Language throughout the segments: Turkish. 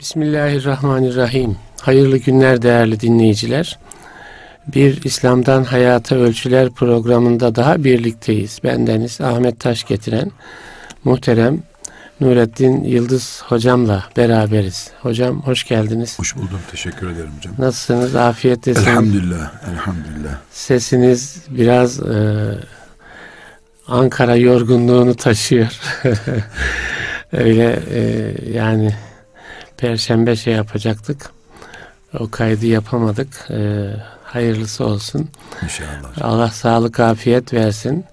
Bismillahirrahmanirrahim. Hayırlı günler değerli dinleyiciler. Bir İslam'dan Hayata Ölçüler programında daha birlikteyiz. Bendeniz Ahmet Taş getiren muhterem Nurettin Yıldız hocamla beraberiz. Hocam hoş geldiniz. Hoş buldum. Teşekkür ederim hocam. Nasılsınız? Afiyettesiniz. Elhamdülillah. Elhamdülillah. Sesiniz biraz e, Ankara yorgunluğunu taşıyor. Öyle e, yani Perşembe şey yapacaktık. O kaydı yapamadık. Ee, hayırlısı olsun. İnşallah. Allah sağlık afiyet versin.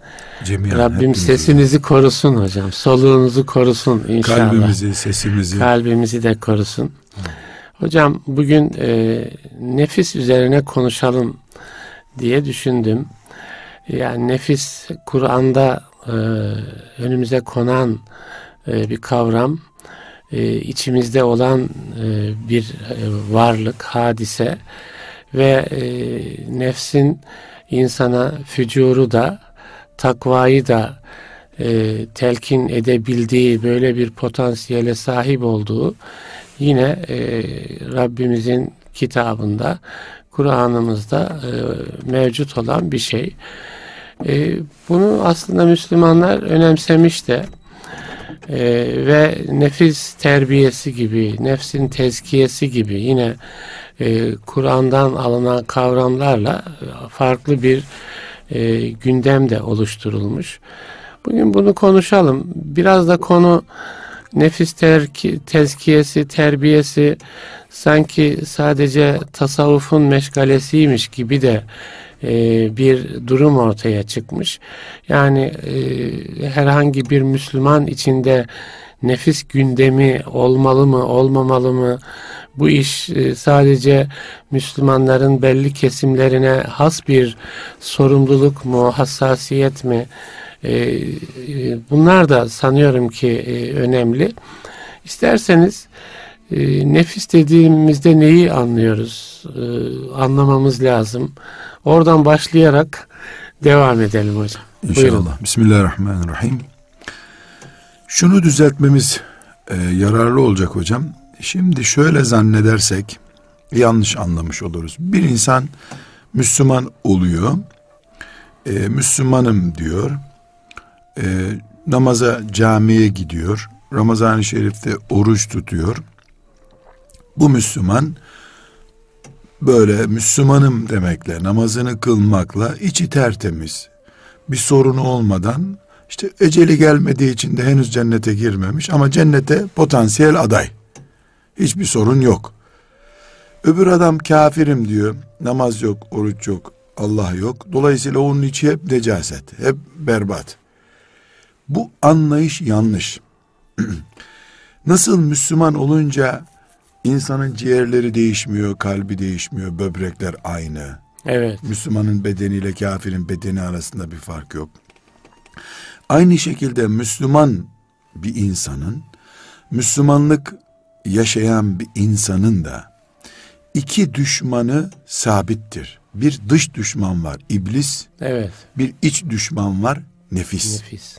Cemiyen Rabbim sesinizi korusun hocam. Soluğunuzu korusun inşallah. Kalbimizi, sesimizi. Kalbimizi de korusun. Hı. Hocam bugün e, nefis üzerine konuşalım diye düşündüm. Yani nefis Kur'an'da e, önümüze konan e, bir kavram e, içimizde olan e, bir e, varlık, hadise ve e, nefsin insana fücuru da takvayı da e, telkin edebildiği böyle bir potansiyele sahip olduğu yine e, Rabbimizin kitabında Kur'an'ımızda e, mevcut olan bir şey. E, bunu aslında Müslümanlar önemsemiş de e, ve nefis terbiyesi gibi, nefsin tezkiyesi gibi yine e, Kur'an'dan alınan kavramlarla farklı bir e, gündem de oluşturulmuş. Bugün bunu konuşalım. Biraz da konu nefis terki, tezkiyesi, terbiyesi sanki sadece tasavvufun meşgalesiymiş gibi de e, bir durum ortaya çıkmış. Yani e, herhangi bir Müslüman içinde nefis gündemi olmalı mı, olmamalı mı? Bu iş e, sadece Müslümanların belli kesimlerine has bir sorumluluk mu, hassasiyet mi? Bunlar da sanıyorum ki önemli. İsterseniz nefis dediğimizde neyi anlıyoruz? Anlamamız lazım. Oradan başlayarak devam edelim hocam. İnşallah. Buyurun. Bismillahirrahmanirrahim. Şunu düzeltmemiz e, yararlı olacak hocam. Şimdi şöyle zannedersek yanlış anlamış oluruz. Bir insan Müslüman oluyor. E, Müslümanım diyor. E, namaza camiye gidiyor. Ramazan-ı Şerif'te oruç tutuyor. Bu Müslüman böyle Müslümanım demekle, namazını kılmakla içi tertemiz, bir sorunu olmadan işte eceli gelmediği için de henüz cennete girmemiş ama cennete potansiyel aday. Hiçbir sorun yok. Öbür adam kafirim diyor. Namaz yok, oruç yok, Allah yok. Dolayısıyla onun içi hep necaset, hep berbat. Bu anlayış yanlış. Nasıl Müslüman olunca İnsanın ciğerleri değişmiyor, kalbi değişmiyor, böbrekler aynı. Evet. Müslümanın bedeniyle kafirin bedeni arasında bir fark yok. Aynı şekilde Müslüman bir insanın, Müslümanlık yaşayan bir insanın da iki düşmanı sabittir. Bir dış düşman var, iblis. Evet. Bir iç düşman var, nefis. Nefis.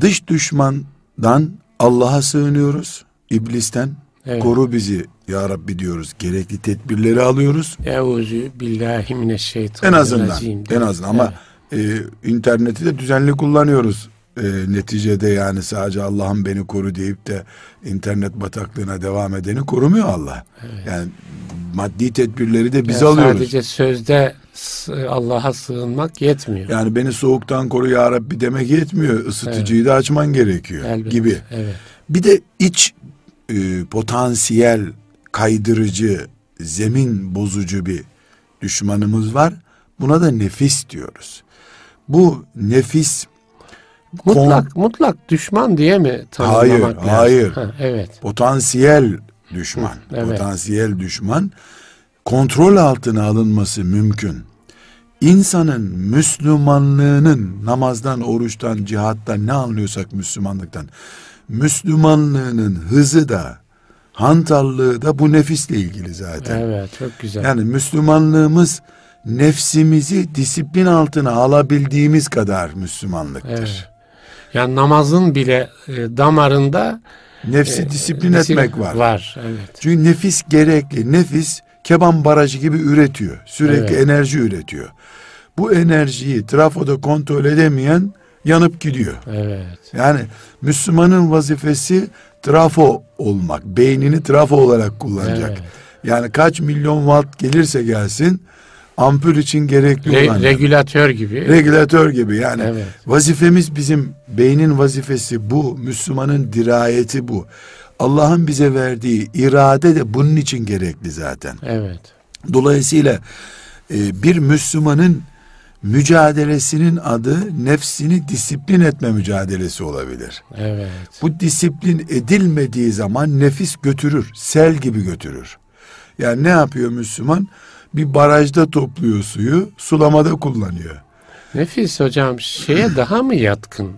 Dış düşmandan Allah'a sığınıyoruz, iblisten Evet. Koru bizi ya Rabbi diyoruz. Gerekli tedbirleri alıyoruz. Euzu billahi mineşşeytanirracim. En azından. En azından ama evet. e, interneti de düzenli kullanıyoruz. E, neticede yani sadece Allah'ım beni koru deyip de internet bataklığına devam edeni korumuyor Allah. Evet. Yani maddi tedbirleri de biz yani alıyoruz. Sadece sözde Allah'a sığınmak yetmiyor. Yani beni soğuktan koru ya Rabbi demek yetmiyor. Isıtıcıyı evet. da açman gerekiyor Elbette. gibi. Evet. Bir de iç e, potansiyel kaydırıcı, zemin bozucu bir düşmanımız var. Buna da nefis diyoruz. Bu nefis mutlak kon... mutlak düşman diye mi tanımlamak hayır, lazım? Hayır, ha, evet. Potansiyel düşman. Hı, evet. Potansiyel düşman kontrol altına alınması mümkün. İnsanın Müslümanlığının namazdan, oruçtan, cihattan ne anlıyorsak Müslümanlıktan Müslümanlığının hızı da hantallığı da bu nefisle ilgili zaten. Evet çok güzel. Yani Müslümanlığımız nefsimizi disiplin altına alabildiğimiz kadar Müslümanlıktır. Evet. Yani namazın bile e, damarında Nefsi e, disiplin, disiplin etmek var. Var, evet. Çünkü nefis gerekli. Nefis keban barajı gibi üretiyor. Sürekli Evet. enerji üretiyor. Bu enerjiyi trafoda kontrol edemeyen yanıp gidiyor. Evet. Yani Müslümanın vazifesi trafo olmak. Beynini trafo olarak kullanacak. Evet. Yani kaç milyon watt gelirse gelsin ampul için gerekli Re- olan. regülatör gibi. regülatör gibi yani. Evet. Vazifemiz bizim beynin vazifesi bu. Müslümanın dirayeti bu. Allah'ın bize verdiği irade de bunun için gerekli zaten. Evet. Dolayısıyla e, bir Müslümanın mücadelesinin adı nefsini disiplin etme mücadelesi olabilir. Evet. Bu disiplin edilmediği zaman nefis götürür, sel gibi götürür. Yani ne yapıyor Müslüman? Bir barajda topluyor suyu, sulamada kullanıyor. Nefis hocam şeye daha mı yatkın?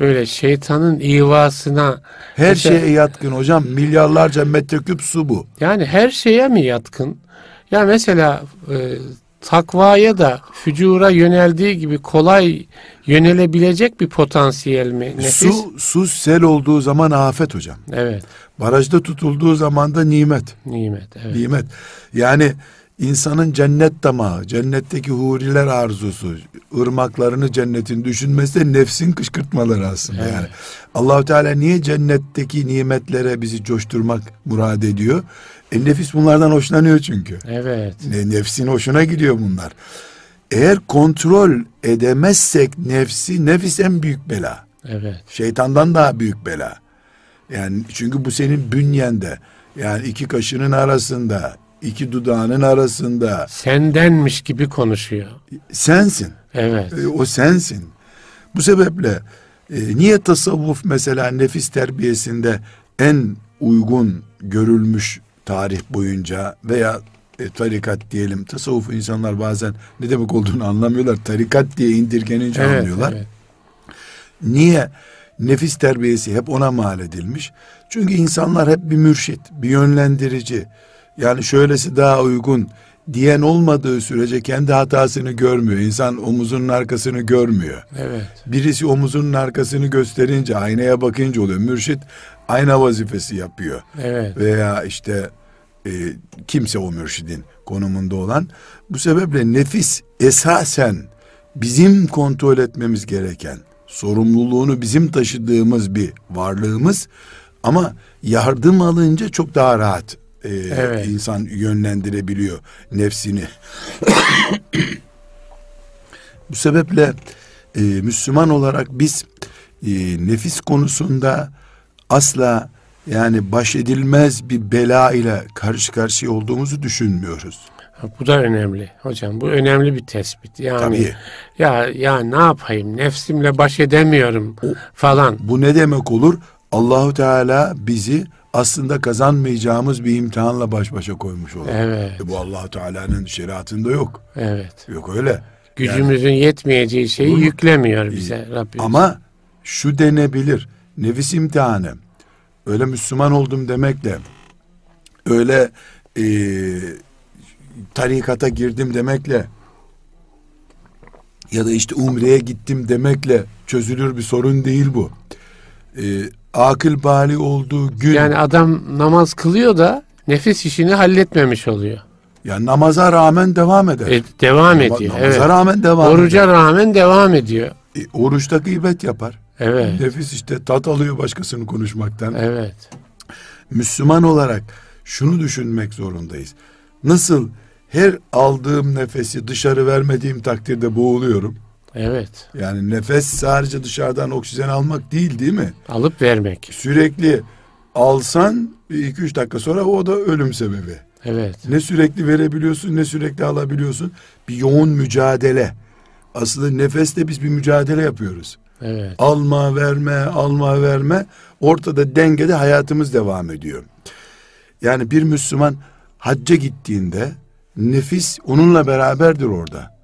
Böyle şeytanın ivasına Her Mesela- şeye yatkın hocam. Milyarlarca metreküp su bu. yani her şeye mi yatkın? Ya mesela e, takvaya da fücura yöneldiği gibi kolay yönelebilecek bir potansiyel mi? Nefis. Su, su sel olduğu zaman afet hocam. Evet. Barajda tutulduğu zaman da nimet. Nimet. Evet. Nimet. Yani insanın cennet damağı, cennetteki huriler arzusu, ırmaklarını cennetin düşünmesi de nefsin kışkırtmaları aslında Evet. yani. Allahu Teala niye cennetteki nimetlere bizi coşturmak murad ediyor? E nefis bunlardan hoşlanıyor çünkü. Evet. Ne, nefsin hoşuna gidiyor bunlar. Eğer kontrol edemezsek nefsi, nefis en büyük bela. Evet. Şeytandan daha büyük bela. Yani çünkü bu senin bünyende. Yani iki kaşının arasında, iki dudağının arasında Sendenmiş gibi konuşuyor. sensin. Evet. E, O sensin. Bu sebeple e, niye tasavvuf mesela nefis terbiyesinde en uygun görülmüş tarih boyunca veya e, tarikat diyelim tasavvufu insanlar bazen ne demek olduğunu anlamıyorlar. Tarikat diye indirgenince Evet. anlıyorlar. evet. Niye nefis terbiyesi hep ona mal edilmiş? Çünkü insanlar hep bir mürşit, bir yönlendirici. Yani şöylesi daha uygun diyen olmadığı sürece kendi hatasını görmüyor. İnsan omuzunun arkasını görmüyor. Evet. Birisi omuzunun arkasını gösterince aynaya bakınca oluyor. Mürşit ayna vazifesi yapıyor. Evet. Veya işte e, kimse o mürşidin konumunda olan. Bu sebeple nefis esasen bizim kontrol etmemiz gereken, sorumluluğunu bizim taşıdığımız bir varlığımız ama yardım alınca çok daha rahat e, Evet. insan yönlendirebiliyor nefsini. Bu sebeple e, Müslüman olarak biz e, nefis konusunda asla yani baş edilmez bir bela ile karşı karşıya olduğumuzu düşünmüyoruz. Bu da önemli hocam. Bu önemli bir tespit. Yani Tabii. ya ya ne yapayım? Nefsimle baş edemiyorum falan. Bu ne demek olur? Allahu Teala bizi aslında kazanmayacağımız bir imtihanla baş başa koymuş olur. Evet. E bu Allahu Teala'nın şeriatında yok. Evet. Yok öyle. Gücümüzün yetmeyeceği şeyi mu? yüklemiyor bize Rabbimiz. Ama şu denebilir. Nefis imtihanı. Öyle Müslüman oldum demekle öyle e, tarikata girdim demekle ya da işte umreye gittim demekle çözülür bir sorun değil bu. E, akıl bali olduğu gün yani adam namaz kılıyor da nefis işini halletmemiş oluyor. ya namaza rağmen devam eder. E, devam ediyor. Namaza Evet. rağmen devam Oruca eder. rağmen devam ediyor. E, oruçta gıybet yapar. Evet. Nefis işte tat alıyor başkasını konuşmaktan. Evet. Müslüman olarak şunu düşünmek zorundayız. Nasıl her aldığım nefesi dışarı vermediğim takdirde boğuluyorum. Evet. Yani nefes sadece dışarıdan oksijen almak değil değil mi? Alıp vermek. Sürekli alsan 2-3 dakika sonra o da ölüm sebebi. Evet. Ne sürekli verebiliyorsun ne sürekli alabiliyorsun. Bir yoğun mücadele. Aslında nefeste biz bir mücadele yapıyoruz. Evet. Alma verme alma verme ortada dengede hayatımız devam ediyor. Yani bir Müslüman hacca gittiğinde nefis onunla beraberdir orada.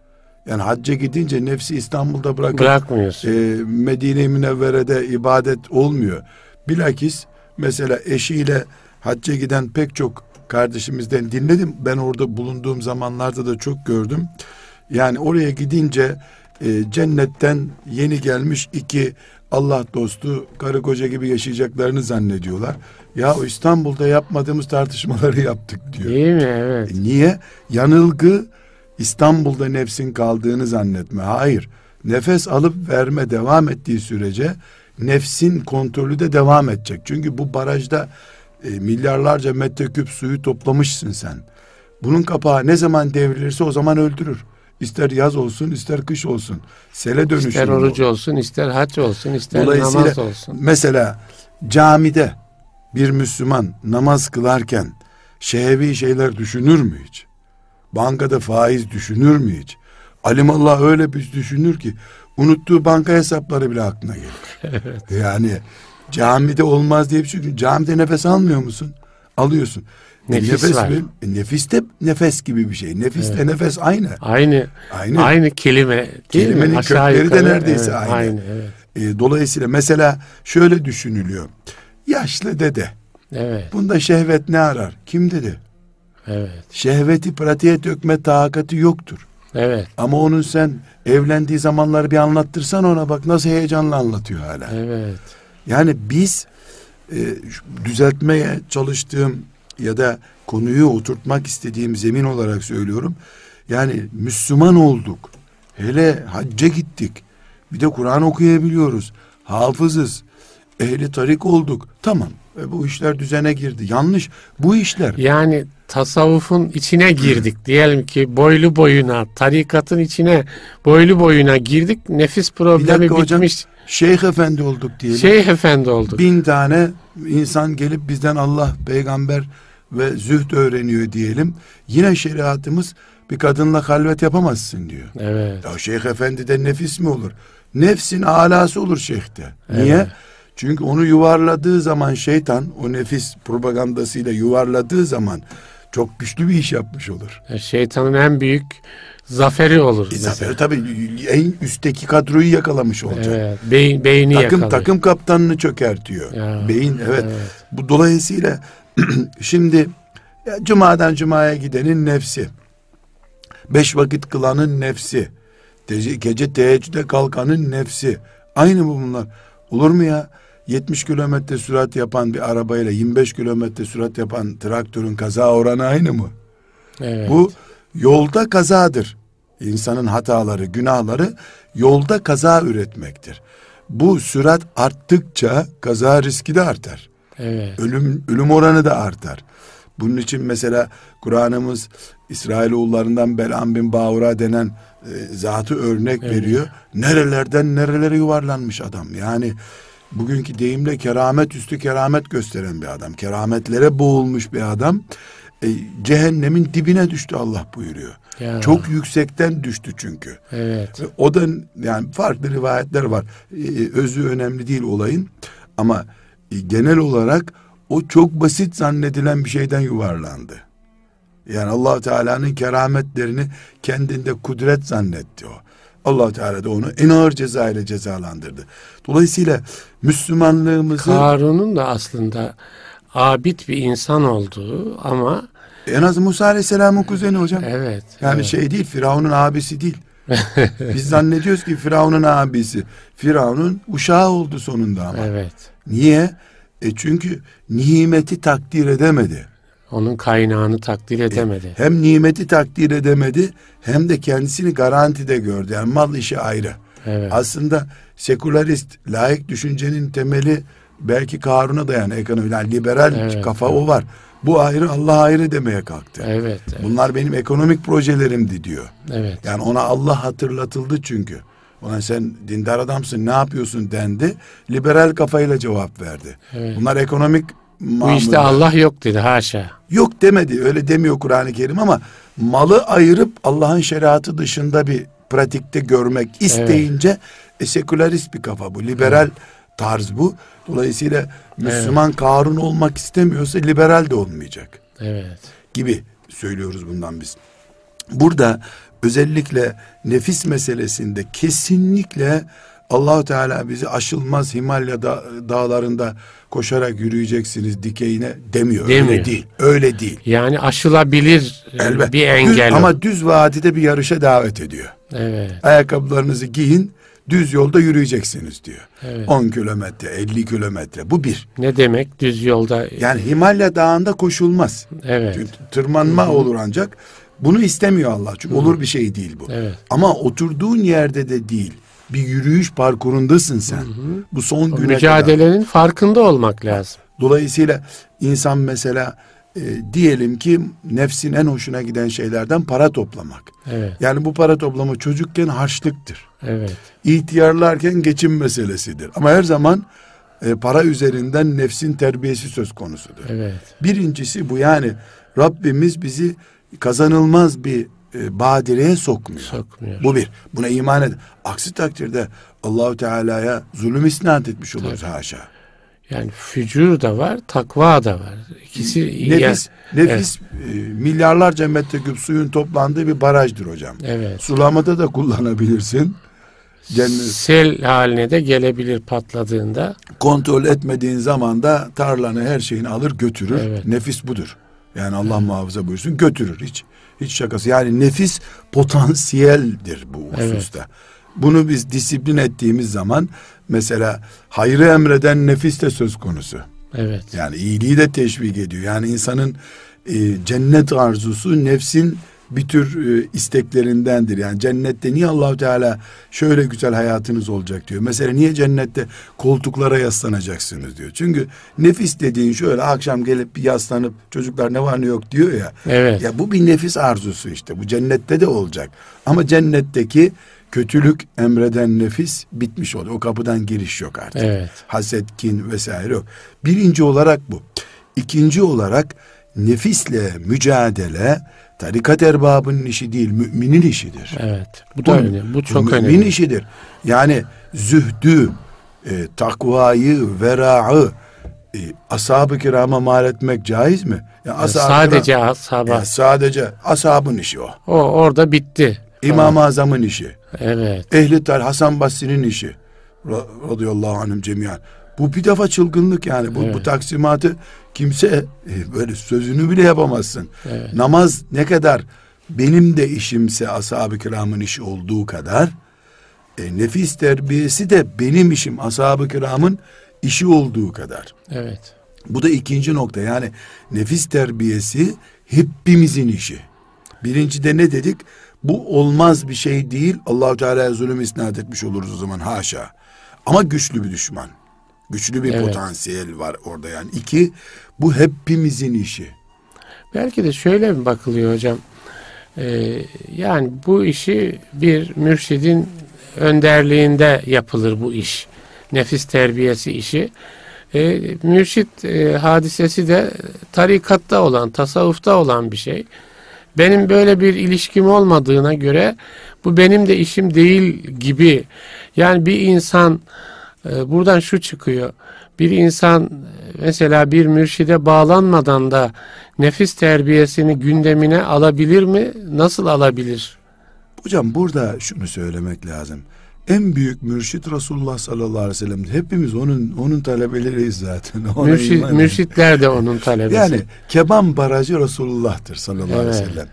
Yani hacca gidince nefsi İstanbul'da bırakıp Bırakmıyorsun. e, Medine-i Münevvere'de ibadet olmuyor. Bilakis mesela eşiyle hacca giden pek çok kardeşimizden dinledim. Ben orada bulunduğum zamanlarda da çok gördüm. Yani oraya gidince e, cennetten yeni gelmiş iki Allah dostu karı koca gibi yaşayacaklarını zannediyorlar. Ya İstanbul'da yapmadığımız tartışmaları yaptık diyor. Değil mi? Evet. E, niye? Yanılgı İstanbul'da nefsin kaldığını zannetme. Hayır. Nefes alıp verme devam ettiği sürece nefsin kontrolü de devam edecek. Çünkü bu barajda e, milyarlarca metreküp suyu toplamışsın sen. Bunun kapağı ne zaman devrilirse o zaman öldürür. İster yaz olsun ister kış olsun. Sele dönüşür. İster orucu olsun, ister hac olsun, ister namaz olsun. Mesela camide bir Müslüman namaz kılarken şehevi şeyler düşünür mü hiç? Bankada faiz düşünür mü hiç? Alimallah öyle bir düşünür ki unuttuğu banka hesapları bile aklına gelir. evet. Yani camide olmaz diye bir şey. Camide nefes almıyor musun? Alıyorsun. Nefis, nefes var. Mi? E nefis de nefes gibi bir şey. Nefis evet. de nefes aynı. Aynı. Aynı. Aynı kelime. Kelimenin kökleri yukarı, de neredeyse evet, aynı. aynı evet. e, dolayısıyla mesela şöyle düşünülüyor. Yaşlı dede. Evet. Bunda şehvet ne arar? Kim dedi? Evet. Şehveti pratiğe dökme takati yoktur. Evet. Ama onun sen evlendiği zamanları bir anlattırsan ona bak nasıl heyecanla anlatıyor hala. Evet. Yani biz e, düzeltmeye çalıştığım ya da konuyu oturtmak istediğim zemin olarak söylüyorum. Yani Müslüman olduk. Hele hacca gittik. Bir de Kur'an okuyabiliyoruz. Hafızız. Ehli tarik olduk. Tamam. E, bu işler düzene girdi. Yanlış. Bu işler. Yani tasavvufun içine girdik. Diyelim ki boylu boyuna, tarikatın içine boylu boyuna girdik. Nefis problemi bitmiş. Hocam, Şeyh efendi olduk diyelim. Şeyh efendi olduk. Bin tane insan gelip bizden Allah, peygamber ve zühd öğreniyor diyelim. Yine şeriatımız bir kadınla halvet yapamazsın diyor. Evet. Ya şeyh efendi de nefis mi olur? Nefsin alası olur şeyhte. Niye? Evet. Çünkü onu yuvarladığı zaman şeytan o nefis propagandasıyla yuvarladığı zaman çok güçlü bir iş yapmış olur. E, şeytanın en büyük zaferi olur. E, zaferi tabii en üstteki kadroyu yakalamış olacak. Evet, beyin, beyni takım, yakalıyor. Takım kaptanını çökertiyor. Ya, beyin evet. evet. Bu dolayısıyla şimdi ya, cumadan cumaya gidenin nefsi, beş vakit kılanın nefsi, gece teheccüde kalkanın nefsi. Aynı bu bunlar. Olur mu ya? 70 kilometre sürat yapan bir arabayla 25 kilometre sürat yapan traktörün kaza oranı aynı mı? Evet. Bu yolda kazadır. İnsanın hataları, günahları yolda kaza üretmektir. Bu sürat arttıkça kaza riski de artar. Evet. Ölüm ölüm oranı da artar. Bunun için mesela Kur'an'ımız İsrailoğullarından Belam bin Bağura denen e, zatı örnek evet. veriyor. Nerelerden nerelere yuvarlanmış adam. Yani bugünkü deyimle keramet üstü keramet gösteren bir adam. Kerametlere boğulmuş bir adam. E, cehennemin dibine düştü Allah buyuruyor. Ya. Çok yüksekten düştü çünkü. Evet. E, o da yani farklı rivayetler var. E, özü önemli değil olayın ama e, genel olarak o çok basit zannedilen bir şeyden yuvarlandı. Yani allah Teala'nın kerametlerini kendinde kudret zannetti o allah Teala da onu en ağır ceza ile cezalandırdı. Dolayısıyla Müslümanlığımızı... Karun'un da aslında abid bir insan olduğu ama... En az Musa Aleyhisselam'ın kuzeni hocam. Evet. Yani evet. şey değil, Firavun'un abisi değil. Biz zannediyoruz ki Firavun'un abisi. Firavun'un uşağı oldu sonunda ama. Evet. Niye? E çünkü nimeti takdir edemedi. Onun kaynağını takdir e, edemedi. Hem nimeti takdir edemedi hem de kendisini garantide gördü. Yani mal işi ayrı. Evet. Aslında sekülerist, layık düşüncenin temeli belki Karun'a dayan ekonomi. Yani liberal evet, kafa evet. o var. Bu ayrı Allah ayrı demeye kalktı. Evet, evet. Bunlar benim ekonomik projelerimdi diyor. Evet. Yani ona Allah hatırlatıldı çünkü. Ona sen dindar adamsın ne yapıyorsun dendi. Liberal kafayla cevap verdi. Evet. Bunlar ekonomik bu işte Allah yok dedi haşa. Yok demedi öyle demiyor Kur'an-ı Kerim ama malı ayırıp Allah'ın şeriatı dışında bir pratikte görmek isteyince evet. e, sekülerist bir kafa bu liberal evet. tarz bu. Dolayısıyla Müslüman evet. Karun olmak istemiyorsa liberal de olmayacak. Evet. Gibi söylüyoruz bundan biz. Burada özellikle nefis meselesinde kesinlikle Allahu Teala bizi aşılmaz Himalya da, dağlarında koşarak yürüyeceksiniz dikeyine demiyor. demiyor. Öyle değil. Öyle değil. Yani aşılabilir e, Elbet. bir engel. Düz, ama düz vadide bir yarışa davet ediyor. Evet. Ayakkabılarınızı giyin, düz yolda yürüyeceksiniz diyor. Evet. 10 kilometre, 50 kilometre. Bu bir. Ne demek düz yolda? Yani Himalya Dağı'nda koşulmaz. Evet. Çünkü tırmanma olur ancak. Bunu istemiyor Allah. Çünkü olur bir şey değil bu. Evet. Ama oturduğun yerde de değil. Bir yürüyüş parkurundasın sen. Bu son O güne kadar. mücadelenin farkında olmak lazım. Dolayısıyla insan mesela e, diyelim ki nefsin en hoşuna giden şeylerden para toplamak. Evet. Yani bu para toplama çocukken harçlıktır. Evet. İhtiyarlarken geçim meselesidir. Ama her zaman e, para üzerinden nefsin terbiyesi söz konusudur. Evet. Birincisi bu yani Rabbimiz bizi kazanılmaz bir e, badireye sokmuyor. Sokmuyor. Bu bir. Buna iman ed. Aksi takdirde Allahu Teala'ya zulüm isnat etmiş oluruz haşa. Yani fücur da var, takva da var. İkisi Nefis, yani- nefis e, milyarlarca metreküp suyun toplandığı bir barajdır hocam. Evet. Sulamada da kullanabilirsin. Cennet Sel haline de gelebilir patladığında. kontrol etmediğin zaman da tarlanı her şeyini alır götürür. Evet. Nefis budur. Yani Allah muhafaza buyursun götürür hiç hiç şakası. Yani nefis potansiyeldir bu Evet. hususta. Bunu biz disiplin ettiğimiz zaman mesela hayrı emreden nefis de söz konusu. Evet. Yani iyiliği de teşvik ediyor. Yani insanın e, cennet arzusu nefsin bir tür e, isteklerindendir. Yani cennette niye Allahu Teala şöyle güzel hayatınız olacak diyor. Mesela niye cennette koltuklara yaslanacaksınız diyor. Çünkü nefis dediğin şöyle akşam gelip bir yaslanıp çocuklar ne var ne yok diyor ya. Evet. Ya bu bir nefis arzusu işte. Bu cennette de olacak. Ama cennetteki kötülük emreden nefis bitmiş oluyor. O kapıdan giriş yok artık. Evet. Haset, kin vesaire yok. Birinci olarak bu. İkinci olarak nefisle mücadele tarikat erbabının işi değil, müminin işidir. Evet. Bu da Bu- önemli. Bu çok mümin önemli. işidir. Yani zühdü, e, takvayı, vera'ı e, ashab-ı kirama mal etmek caiz mi? Ya ashab-ı Sadece ashaba. Ya sadece ashabın işi o. O orada bitti. İmam-ı Azam'ın işi. Evet. Ehli Tal Hasan Basri'nin işi. Ra- Radıyallahu anhüm cemiyan. Bu bir defa çılgınlık yani. Bu, bu Evet. taksimatı kimse e, böyle sözünü bile yapamazsın. Evet. Namaz ne kadar benim de işimse ashab-ı kiramın işi olduğu kadar e, nefis terbiyesi de benim işim ashab-ı kiramın işi olduğu kadar. Evet. Bu da ikinci nokta yani nefis terbiyesi hepimizin işi. Birincide ne dedik? Bu olmaz bir şey değil. Allahu Teala'ya zulüm isnat etmiş oluruz o zaman haşa. Ama güçlü bir düşman. Güçlü bir Evet. potansiyel var orada yani. İki, bu hepimizin işi. Belki de şöyle mi bakılıyor hocam? Ee, yani bu işi bir mürşidin önderliğinde yapılır bu iş. Nefis terbiyesi işi. Ee, mürşit e, hadisesi de tarikatta olan, tasavvufta olan bir şey. Benim böyle bir ilişkim olmadığına göre bu benim de işim değil gibi. Yani bir insan e, buradan şu çıkıyor. Bir insan e, mesela bir mürşide bağlanmadan da nefis terbiyesini gündemine alabilir mi? Nasıl alabilir? Hocam burada şunu söylemek lazım. En büyük mürşit Resulullah sallallahu aleyhi ve sellem. Hepimiz onun onun talebeleriyiz zaten. Ona Mürşit, mürşitler de onun talebesi. Yani keban barajı Resulullah'tır sallallahu aleyhi ve Evet. sellem.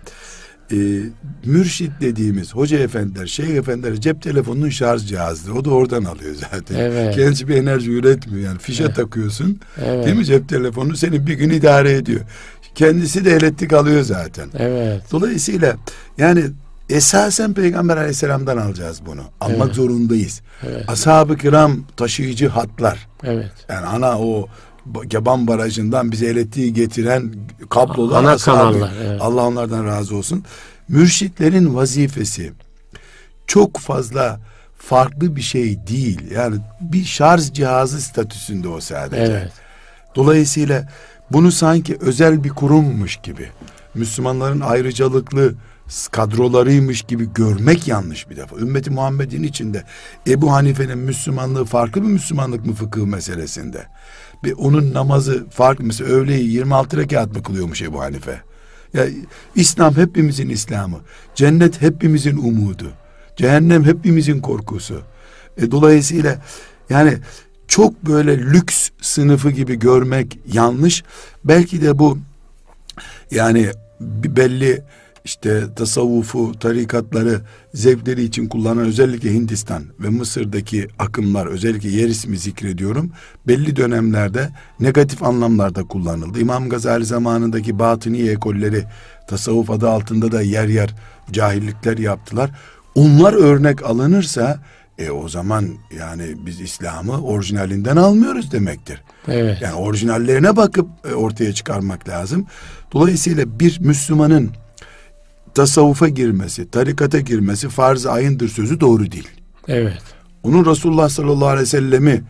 Ee, mürşit dediğimiz hoca efendiler, şeyh efendiler cep telefonunun şarj cihazıdır. O da oradan alıyor zaten. Evet. Kendisi bir enerji üretmiyor yani. Fişe Evet. takıyorsun. evet. Değil mi cep telefonu seni bir gün idare ediyor. Kendisi de elektrik alıyor zaten. Evet. Dolayısıyla yani esasen Peygamber aleyhisselamdan alacağız bunu. Almak Evet. zorundayız. Evet. Ashab-ı kiram taşıyıcı hatlar. Evet. Yani ana o ba- Geban Barajı'ndan bize elektriği getiren kablolar Ana kanallar, evet. Allah onlardan razı olsun. Mürşitlerin vazifesi çok fazla farklı bir şey değil. Yani bir şarj cihazı statüsünde o sadece. Evet. Dolayısıyla bunu sanki özel bir kurummuş gibi, Müslümanların ayrıcalıklı kadrolarıymış gibi görmek yanlış bir defa. Ümmeti Muhammed'in içinde Ebu Hanife'nin Müslümanlığı farklı bir Müslümanlık mı fıkıh meselesinde? Bir onun namazı farklı mesela öğleyi 26 rekat mı kılıyormuş Ebu Hanife? Ya İslam hepimizin İslamı. Cennet hepimizin umudu. Cehennem hepimizin korkusu. E, dolayısıyla yani çok böyle lüks sınıfı gibi görmek yanlış. Belki de bu yani belli işte tasavvufu, tarikatları zevkleri için kullanan özellikle Hindistan ve Mısır'daki akımlar özellikle yer ismi zikrediyorum. Belli dönemlerde negatif anlamlarda kullanıldı. İmam Gazali zamanındaki batıni ekolleri tasavvuf adı altında da yer yer cahillikler yaptılar. Onlar örnek alınırsa e o zaman yani biz İslam'ı orijinalinden almıyoruz demektir. Evet. Yani orijinallerine bakıp e, ortaya çıkarmak lazım. Dolayısıyla bir Müslümanın tasavvufa girmesi, tarikata girmesi farz-ı ayındır sözü doğru değil. Evet. Onun Resulullah sallallahu aleyhi ve sellemi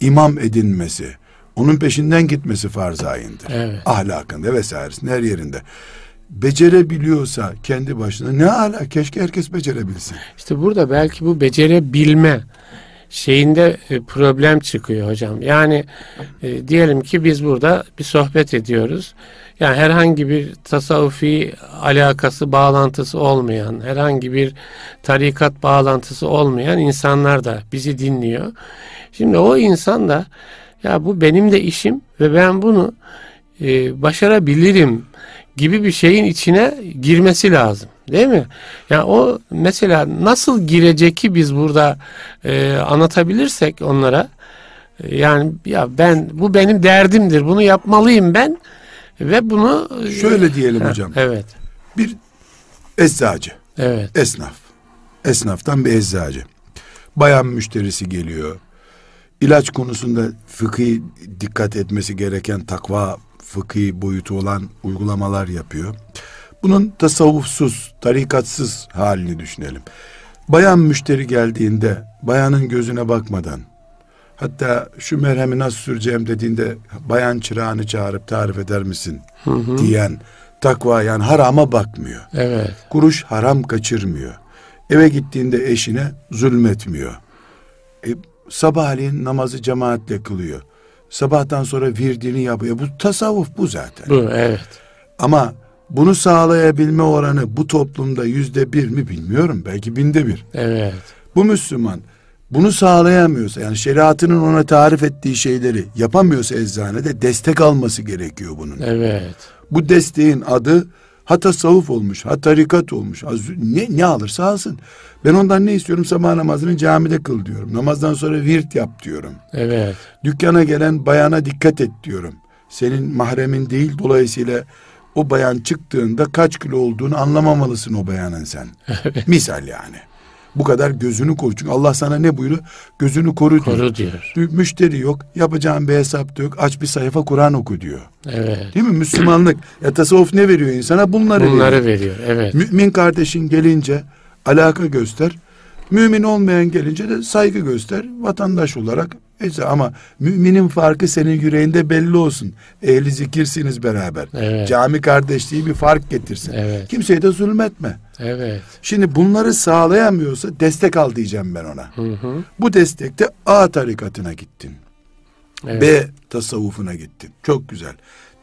imam edinmesi, onun peşinden gitmesi farz-ı ayındır. Evet. Ahlakında vesairesinde her yerinde. Becerebiliyorsa kendi başına ne ala keşke herkes becerebilsin. İşte burada belki bu becerebilme şeyinde e, problem çıkıyor hocam. Yani e, diyelim ki biz burada bir sohbet ediyoruz. Yani herhangi bir tasavvufi alakası, bağlantısı olmayan, herhangi bir tarikat bağlantısı olmayan insanlar da bizi dinliyor. Şimdi o insan da ya bu benim de işim ve ben bunu e, başarabilirim gibi bir şeyin içine girmesi lazım. Değil mi? Yani o mesela nasıl girecek ki biz burada e, anlatabilirsek onlara e, yani ya ben bu benim derdimdir. Bunu yapmalıyım ben ve bunu Şöyle diyelim Ha, hocam. Evet. Bir eczacı, Evet. esnaf. Esnaftan bir eczacı. Bayan müşterisi geliyor. İlaç konusunda fıkhi dikkat etmesi gereken takva fıkhi boyutu olan uygulamalar yapıyor. Bunun tasavvufsuz, tarikatsız halini düşünelim. Bayan müşteri geldiğinde bayanın gözüne bakmadan hatta şu merhemi nasıl süreceğim dediğinde bayan çırağını çağırıp tarif eder misin Hı hı. diyen takva yani harama bakmıyor. Evet. Kuruş haram kaçırmıyor. Eve gittiğinde eşine zulmetmiyor. E, sabahleyin namazı cemaatle kılıyor. Sabahtan sonra virdini yapıyor. Bu tasavvuf bu zaten. Bu evet. Ama bunu sağlayabilme oranı bu toplumda yüzde bir mi bilmiyorum. Belki binde bir. Evet. Bu Müslüman bunu sağlayamıyorsa yani şeriatının ona tarif ettiği şeyleri yapamıyorsa eczanede destek alması gerekiyor bunun. Evet. Bu desteğin adı ha tasavvuf olmuş, ha tarikat olmuş. ne, ne alırsa alsın. Ben ondan ne istiyorum? Sabah namazını camide kıl diyorum. Namazdan sonra virt yap diyorum. Evet. Dükkana gelen bayana dikkat et diyorum. Senin mahremin değil dolayısıyla o bayan çıktığında kaç kilo olduğunu anlamamalısın o bayanın sen. Misal yani. Bu kadar gözünü koru. Çünkü Allah sana ne buyuruyor? Gözünü koru diyor. Koru diyor. Müşteri yok. Yapacağın bir hesap da yok. Aç bir sayfa Kur'an oku diyor. Evet. Değil mi? Müslümanlık. Ya tasavvuf ne veriyor insana? Bunları, Bunları veriyor. veriyor. Evet. Mümin kardeşin gelince alaka göster. Mümin olmayan gelince de saygı göster. Vatandaş olarak. Ece ama müminin farkı senin yüreğinde belli olsun. Ehli zikirsiniz beraber. Evet. Cami kardeşliği bir fark getirsin. Evet. Kimseye de zulmetme. Evet. Şimdi bunları sağlayamıyorsa destek al diyeceğim ben ona. Hı hı. Bu destekte A tarikatına gittin. Evet. B tasavvufuna gittin. Çok güzel.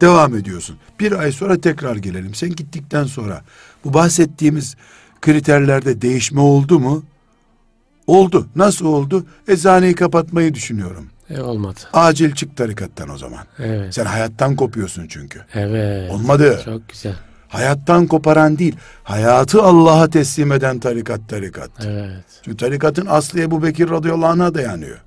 Devam ediyorsun. Bir ay sonra tekrar gelelim. Sen gittikten sonra bu bahsettiğimiz kriterlerde değişme oldu mu? Oldu. Nasıl oldu? Eczaneyi kapatmayı düşünüyorum. E, olmadı. Acil çık tarikattan o zaman. Evet. Sen hayattan kopuyorsun çünkü. Evet. Olmadı. Çok güzel. Hayattan koparan değil. Hayatı Allah'a teslim eden tarikat tarikat. Evet. Çünkü tarikatın aslı Ebu Bekir radıyallahu anh'a dayanıyor.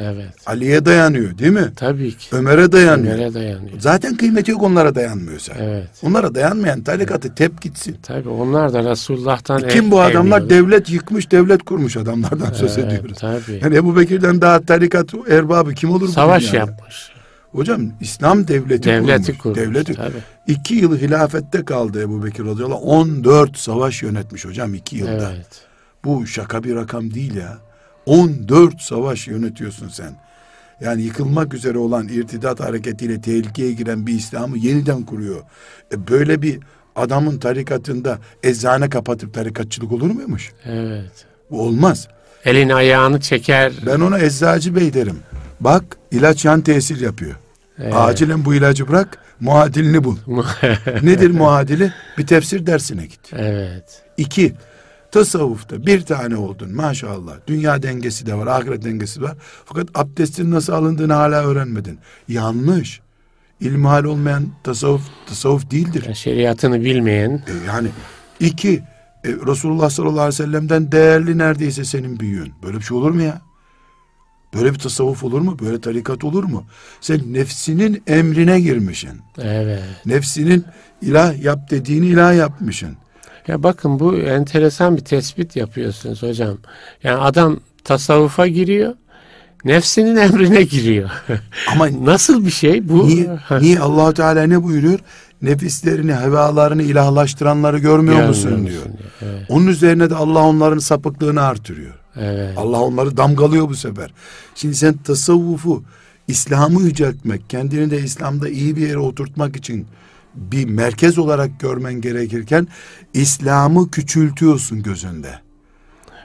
Evet. Ali'ye dayanıyor değil mi? Tabii ki. Ömer'e dayanıyor. Ömer'e dayanıyor. Zaten kıymeti yok onlara dayanmıyorsa. Evet. Onlara dayanmayan tarikatı tep gitsin. Tabii onlar da Resulullah'tan Kim bu adamlar? evliyorlar. Devlet yıkmış, devlet kurmuş adamlardan söz Evet, ediyoruz. Tabii. Yani Ebu Bekir'den daha tarikat erbabı kim olur Savaş yapmış. Hocam İslam devleti, Devleti kurmuş. kurmuş. Devleti. Tabii. İki yıl hilafette kaldı Ebu Bekir radıyallahu anh. 14 savaş yönetmiş hocam iki yılda. Evet. Bu şaka bir rakam değil ya. 14 savaş yönetiyorsun sen. Yani yıkılmak üzere olan irtidat hareketiyle tehlikeye giren bir İslam'ı yeniden kuruyor. E böyle bir adamın tarikatında eczane kapatıp tarikatçılık olur muymuş? Evet. Bu olmaz. Elini ayağını çeker. Ben ona eczacı bey derim. Bak ilaç yan tesir yapıyor. Evet. Acilen bu ilacı bırak, muadilini bul. Nedir muadili? Bir tefsir dersine git. evet. İki, tasavvufta bir tane oldun maşallah. Dünya dengesi de var, ahiret dengesi de var. Fakat abdestin nasıl alındığını hala öğrenmedin. Yanlış. İlmihal olmayan tasavvuf, tasavvuf değildir. Yani şeriatını bilmeyen E, yani İki, e, Resulullah sallallahu aleyhi ve sellem'den değerli neredeyse senin büyüğün. Böyle bir şey olur mu ya? Böyle bir tasavvuf olur mu? Böyle tarikat olur mu? Sen nefsinin emrine girmişsin. Evet. Nefsinin ilah yap dediğini ilah yapmışsın. Ya bakın bu enteresan bir tespit yapıyorsunuz hocam. Yani adam tasavvufa giriyor. Nefsinin emrine giriyor. Ama nasıl bir şey bu? Niye, niye allah Teala ne buyuruyor? Nefislerini, hevalarını ilahlaştıranları görmüyor musun diyor. diyor. Evet. Onun üzerine de Allah onların sapıklığını artırıyor. Evet. Allah onları damgalıyor bu sefer. Şimdi sen tasavvufu, İslam'ı yüceltmek, kendini de İslam'da iyi bir yere oturtmak için bir merkez olarak görmen gerekirken İslam'ı küçültüyorsun gözünde.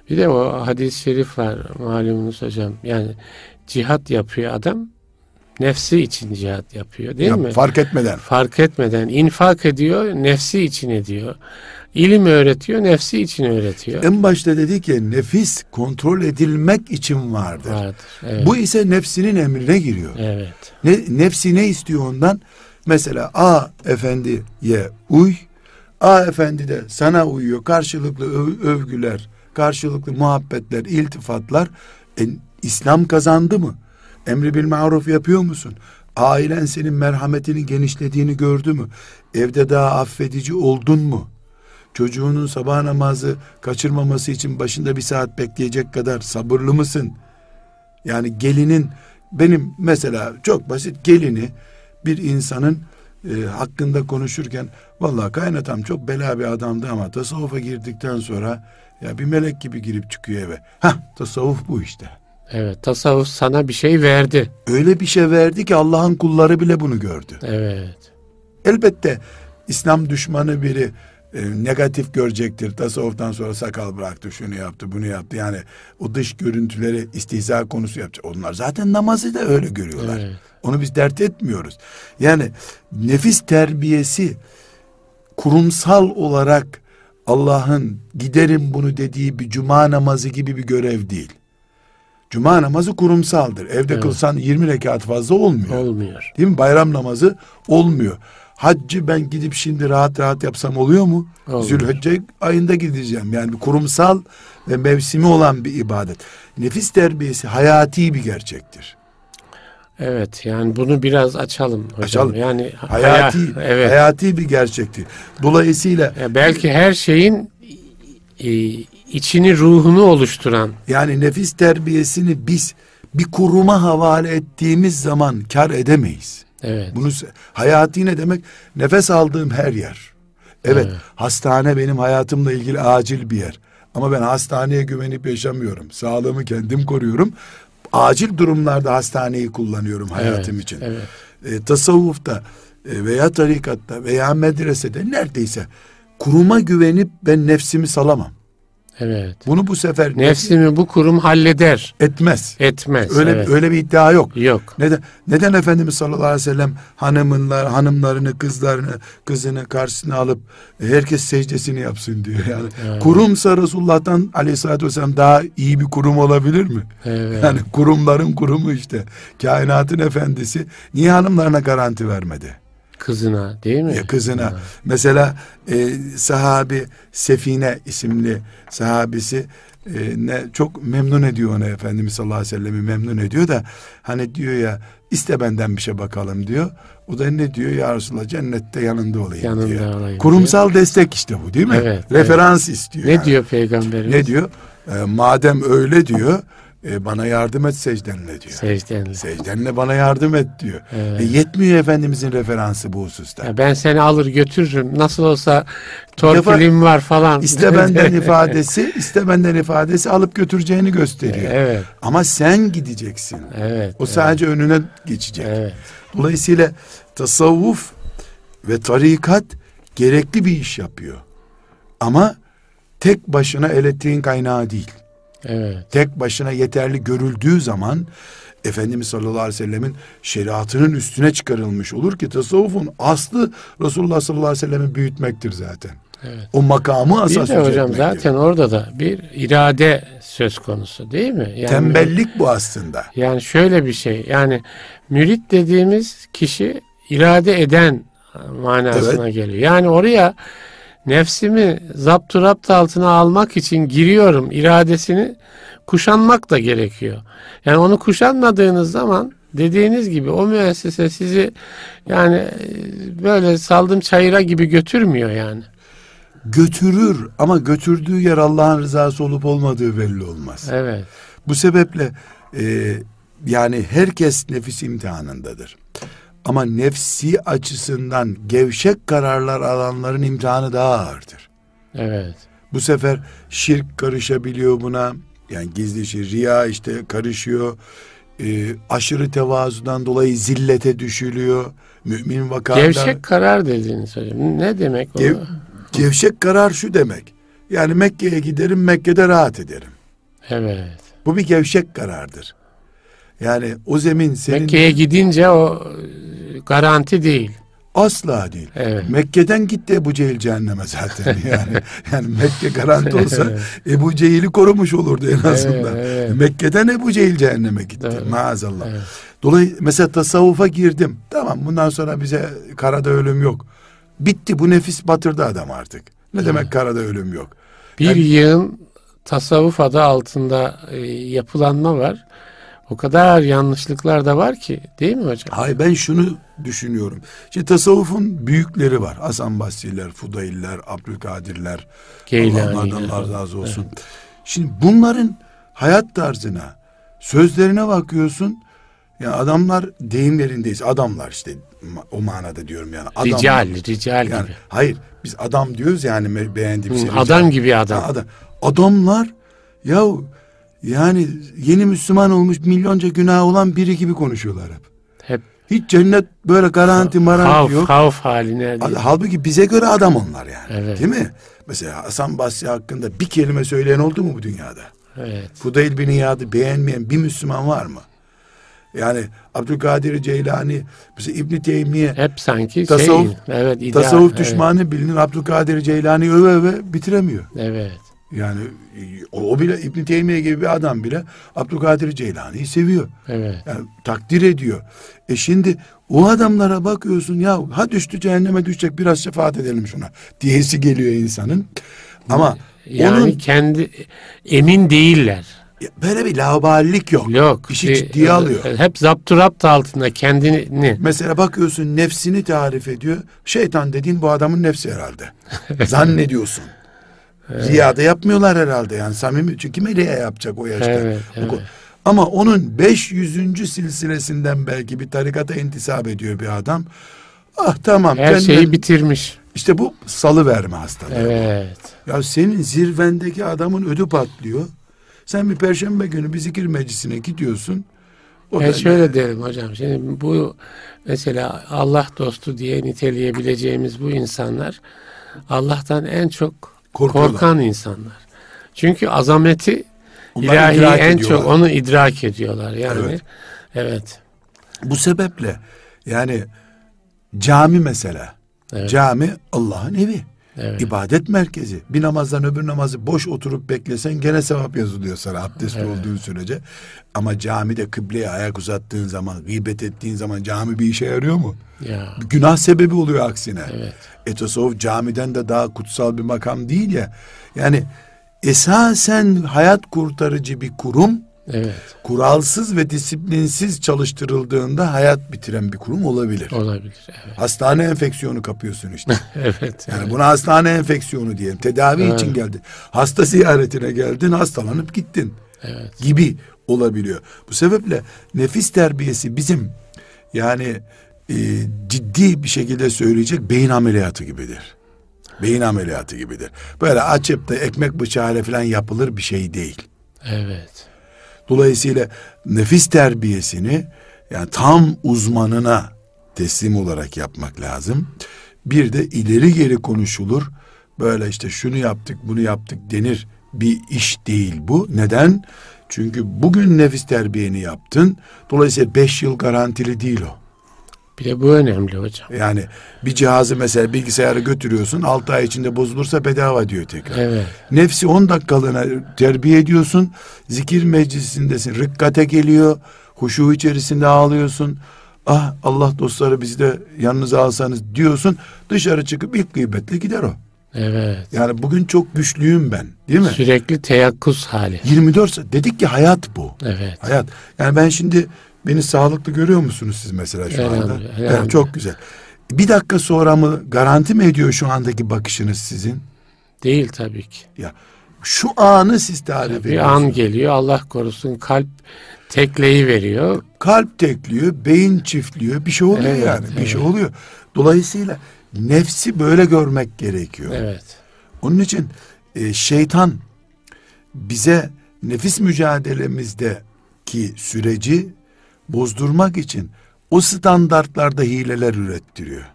Bir de o hadis-i şerif var malumunuz hocam. Yani cihat yapıyor adam. Nefsi için cihat yapıyor değil ya, mi? Fark etmeden. Fark etmeden. infak ediyor, nefsi için ediyor. İlim öğretiyor, nefsi için öğretiyor. En başta dedi ki nefis kontrol edilmek için vardır. vardır evet. Bu ise nefsinin emrine giriyor. Evet. Ne, nefsi ne istiyor ondan? Mesela A efendiye uy, A efendi de sana uyuyor. Karşılıklı öv, övgüler, karşılıklı muhabbetler, iltifatlar. E, İslam kazandı mı? Emri bil maruf yapıyor musun? Ailen senin merhametini genişlediğini gördü mü? Evde daha affedici oldun mu? Çocuğunun sabah namazı kaçırmaması için başında bir saat bekleyecek kadar sabırlı mısın? Yani gelinin benim mesela çok basit gelini bir insanın e, hakkında konuşurken vallahi kaynatam çok bela bir adamdı ama tasavvufa girdikten sonra ya bir melek gibi girip çıkıyor eve. Ha tasavvuf bu işte. Evet tasavvuf sana bir şey verdi. Öyle bir şey verdi ki Allah'ın kulları bile bunu gördü. Evet. Elbette İslam düşmanı biri e, negatif görecektir. Tasavvuftan sonra sakal bıraktı, şunu yaptı, bunu yaptı. Yani o dış görüntüleri istihza konusu yapacak. Onlar zaten namazı da öyle görüyorlar. Evet. Onu biz dert etmiyoruz. Yani nefis terbiyesi kurumsal olarak Allah'ın giderim bunu dediği bir cuma namazı gibi bir görev değil. Cuma namazı kurumsaldır. Evde evet. kılsan 20 rekat fazla olmuyor. Olmuyor. Değil mi? Bayram namazı olmuyor. Haccı ben gidip şimdi rahat rahat yapsam oluyor mu? Olmuyor. Zülhicce ayında gideceğim. Yani bir kurumsal ve mevsimi olan bir ibadet. Nefis terbiyesi hayati bir gerçektir. Evet yani bunu biraz açalım hocam. Açalım. Yani hayati haya, evet. hayati bir gerçektir. Dolayısıyla ya belki her şeyin e, içini ruhunu oluşturan yani nefis terbiyesini biz bir kuruma havale ettiğimiz zaman kar edemeyiz. Evet. Bunu hayati ne demek? Nefes aldığım her yer. Evet, evet, hastane benim hayatımla ilgili acil bir yer. Ama ben hastaneye güvenip yaşamıyorum. Sağlığımı kendim koruyorum acil durumlarda hastaneyi kullanıyorum hayatım evet, için. Evet. E, tasavvufta e, veya tarikatta veya medresede neredeyse kuruma güvenip ben nefsimi salamam. Evet. Bunu bu sefer nefsimi bu kurum halleder. Etmez. Etmez. Öyle evet. öyle bir iddia yok. Yok. Neden neden Efendimiz sallallahu aleyhi ve sellem hanımınlar hanımlarını, kızlarını, kızını karşısına alıp herkes secdesini yapsın diyor. Yani evet. kurumsa Resulullah'tan aleyhissalatü vesselam daha iyi bir kurum olabilir mi? Evet. Yani kurumların kurumu işte. Kainatın efendisi niye hanımlarına garanti vermedi? Kızına değil mi? Ya kızına. Ha. Mesela e, sahabi Sefine isimli sahabisi e, ne çok memnun ediyor ona Efendimiz sallallahu aleyhi ve sellem'i memnun ediyor da hani diyor ya iste benden bir şey bakalım diyor. O da ne diyor ya Resulallah cennette yanında olayım yanında diyor. Olayım Kurumsal diyor. destek işte bu değil mi? Evet, Referans evet. istiyor. Ne yani. diyor peygamberimiz? Ne diyor? E, madem öyle diyor e, bana yardım et secdenle diyor. Secdenle. Secdenle bana yardım et diyor. Evet. E, yetmiyor Efendimizin referansı bu hususta. Ya ben seni alır götürürüm. Nasıl olsa torpilim var falan. İste benden ifadesi, iste benden ifadesi alıp götüreceğini gösteriyor. Evet. Ama sen gideceksin. Evet. O sadece evet. önüne geçecek. Evet. Dolayısıyla tasavvuf ve tarikat gerekli bir iş yapıyor. Ama tek başına elektriğin kaynağı değil. Evet. Tek başına yeterli görüldüğü zaman Efendimiz sallallahu aleyhi ve sellemin şeriatının üstüne çıkarılmış olur ki tasavvufun aslı Resulullah sallallahu aleyhi ve sellem'i büyütmektir zaten. Evet. O makamı asas Bir de hocam zaten orada da bir irade söz konusu değil mi? Yani, Tembellik bu aslında. Yani şöyle bir şey yani mürit dediğimiz kişi irade eden manasına evet. geliyor. Yani oraya nefsimi zapturapt altına almak için giriyorum iradesini kuşanmak da gerekiyor. Yani onu kuşanmadığınız zaman dediğiniz gibi o müessese sizi yani e, böyle saldım çayıra gibi götürmüyor yani. Götürür ama götürdüğü yer Allah'ın rızası olup olmadığı belli olmaz. Evet. Bu sebeple e, yani herkes nefis imtihanındadır. Ama nefsi açısından gevşek kararlar alanların imtihanı daha ağırdır. Evet. Bu sefer şirk karışabiliyor buna. Yani gizli şey, riya işte karışıyor. Ee, aşırı tevazudan dolayı zillete düşülüyor. Mümin vakarda. Gevşek karar dediğiniz hocam. Ne demek o? Gev, gevşek karar şu demek. Yani Mekke'ye giderim, Mekke'de rahat ederim. Evet. Bu bir gevşek karardır. Yani o zemin senin Mekke'ye gidince o e, garanti değil. asla değil. Evet. Mekke'den gitti Ebu Cehil cehenneme zaten yani. yani Mekke garanti olsa Ebu Cehil'i korumuş olurdu en azından. Evet, evet. Mekke'den Ebu Cehil cehenneme gitti. Evet. Maazallah. Evet. Dolayısıyla mesela tasavvufa girdim. Tamam bundan sonra bize karada ölüm yok. Bitti bu nefis batırdı adam artık. Ne demek karada ölüm yok? Bir Yani- yığın tasavvuf adı altında e, yapılanma var. O kadar yanlışlıklar da var ki değil mi hocam? Hayır ben şunu düşünüyorum. Şimdi tasavvufun büyükleri var. Hasan Basri'ler, Fudayiller, Abdülkadirler. Geylani. onlardan razı olsun. Şimdi bunların hayat tarzına, sözlerine bakıyorsun. Yani adamlar deyimlerindeyiz. Adamlar işte o manada diyorum yani. Adam, Rical, rical Yani, gibi. hayır biz adam diyoruz yani beğendiğimiz Hı, şey. rical. adam gibi adam. Ha, adam. Adamlar ya yani yeni Müslüman olmuş milyonca günah olan biri gibi konuşuyorlar hep. Hep Hiç cennet böyle garanti maranti yok. havf haline değil. Halbuki bize göre adam onlar yani. Evet. Değil mi? Mesela Hasan Basri hakkında bir kelime söyleyen oldu mu bu dünyada? Evet. Fudayl bin İyad'ı beğenmeyen bir Müslüman var mı? Yani Abdülkadir Ceylani, mesela İbn Teymiye Hep sanki Tasavvuf- şey, evet, ideal, tasavvuf evet, düşmanı bilinen Abdülkadir Ceylani öve öve bitiremiyor. Evet. Yani o, o bile İbn Teymiye gibi bir adam bile Abdülkadir Ceylani'yi seviyor. Evet. Yani takdir ediyor. E şimdi o adamlara bakıyorsun ya ha düştü cehenneme düşecek biraz şefaat edelim şuna diyesi geliyor insanın. Ama Yani onun kendi emin değiller. böyle bir laubalilik yok. Yok. İşi e, ciddiye alıyor. Hep zapturapt altında kendini Mesela bakıyorsun nefsini tarif ediyor. Şeytan dediğin bu adamın nefsi herhalde. Zannediyorsun. Riyada yapmıyorlar herhalde yani samimi. Çünkü kim riya yapacak o yaşta? Evet, evet. Ama onun 500. silsilesinden belki bir tarikata intisap ediyor bir adam. Ah tamam. her cennet- şeyi bitirmiş. İşte bu salı verme hastalığı. Evet. Ya senin zirvendeki adamın ödü patlıyor. Sen bir perşembe günü bir zikir meclisine gidiyorsun. O Ben şöyle derim hocam. Şimdi bu mesela Allah dostu diye niteleyebileceğimiz bu insanlar Allah'tan en çok Korkuyorlar. korkan insanlar. Çünkü azameti Onlar ilahi en ediyorlar. çok onu idrak ediyorlar yani. Evet. Evet. Bu sebeple yani cami mesela. Evet. Cami Allah'ın evi. Evet. İbadet merkezi. Bir namazdan öbür namazı boş oturup beklesen gene sevap yazılıyor sana abdestli Evet. olduğun sürece. Ama camide kıbleye ayak uzattığın zaman, gıybet ettiğin zaman cami bir işe yarıyor mu? Ya. Günah sebebi oluyor aksine. Evet. E tasavvuf camiden de daha kutsal bir makam değil ya. Yani esasen hayat kurtarıcı bir kurum Evet. kuralsız ve disiplinsiz çalıştırıldığında hayat bitiren bir kurum olabilir. Olabilir. Evet. Hastane enfeksiyonu kapıyorsun işte. Evet. Yani buna hastane enfeksiyonu diyelim. Tedavi Evet. için geldin. Hasta ziyaretine geldin, hastalanıp gittin Evet. gibi olabiliyor. Bu sebeple nefis terbiyesi bizim yani e, ciddi bir şekilde söyleyecek beyin ameliyatı gibidir. Beyin ameliyatı gibidir. Böyle açıp da ekmek bıçağıyla falan yapılır bir şey değil. Evet. Dolayısıyla nefis terbiyesini yani tam uzmanına teslim olarak yapmak lazım. Bir de ileri geri konuşulur. Böyle işte şunu yaptık, bunu yaptık denir bir iş değil bu. Neden? Çünkü bugün nefis terbiyeni yaptın. Dolayısıyla beş yıl garantili değil o. Bir de bu önemli hocam. Yani bir cihazı mesela bilgisayarı götürüyorsun. 6 ay içinde bozulursa bedava diyor tekrar. Evet. Nefsi 10 dakikalığına terbiye ediyorsun. Zikir meclisindesin. Rikkate geliyor. Huşu içerisinde ağlıyorsun. Ah Allah dostları bizi de yanınıza alsanız diyorsun. Dışarı çıkıp ilk gıybetle gider o. Evet. Yani bugün çok güçlüyüm ben değil mi? Sürekli teyakkuz hali. 24 saat. Dedik ki hayat bu. Evet. Hayat. Yani ben şimdi beni sağlıklı görüyor musunuz siz mesela şu anda? Elhamdülillah, Evet, çok güzel. Bir dakika sonra mı garanti mi ediyor şu andaki bakışınız sizin? Değil tabii ki. Ya şu anı siz tarif Bir ediyorsunuz. an geliyor Allah korusun kalp tekleyi veriyor. Kalp tekliyor, beyin çiftliyor. Bir şey oluyor Evet, yani. Bir evet. şey oluyor. Dolayısıyla nefsi böyle görmek gerekiyor. Evet. Onun için e, şeytan bize nefis mücadelemizdeki süreci bozdurmak için o standartlarda hileler ürettiriyor.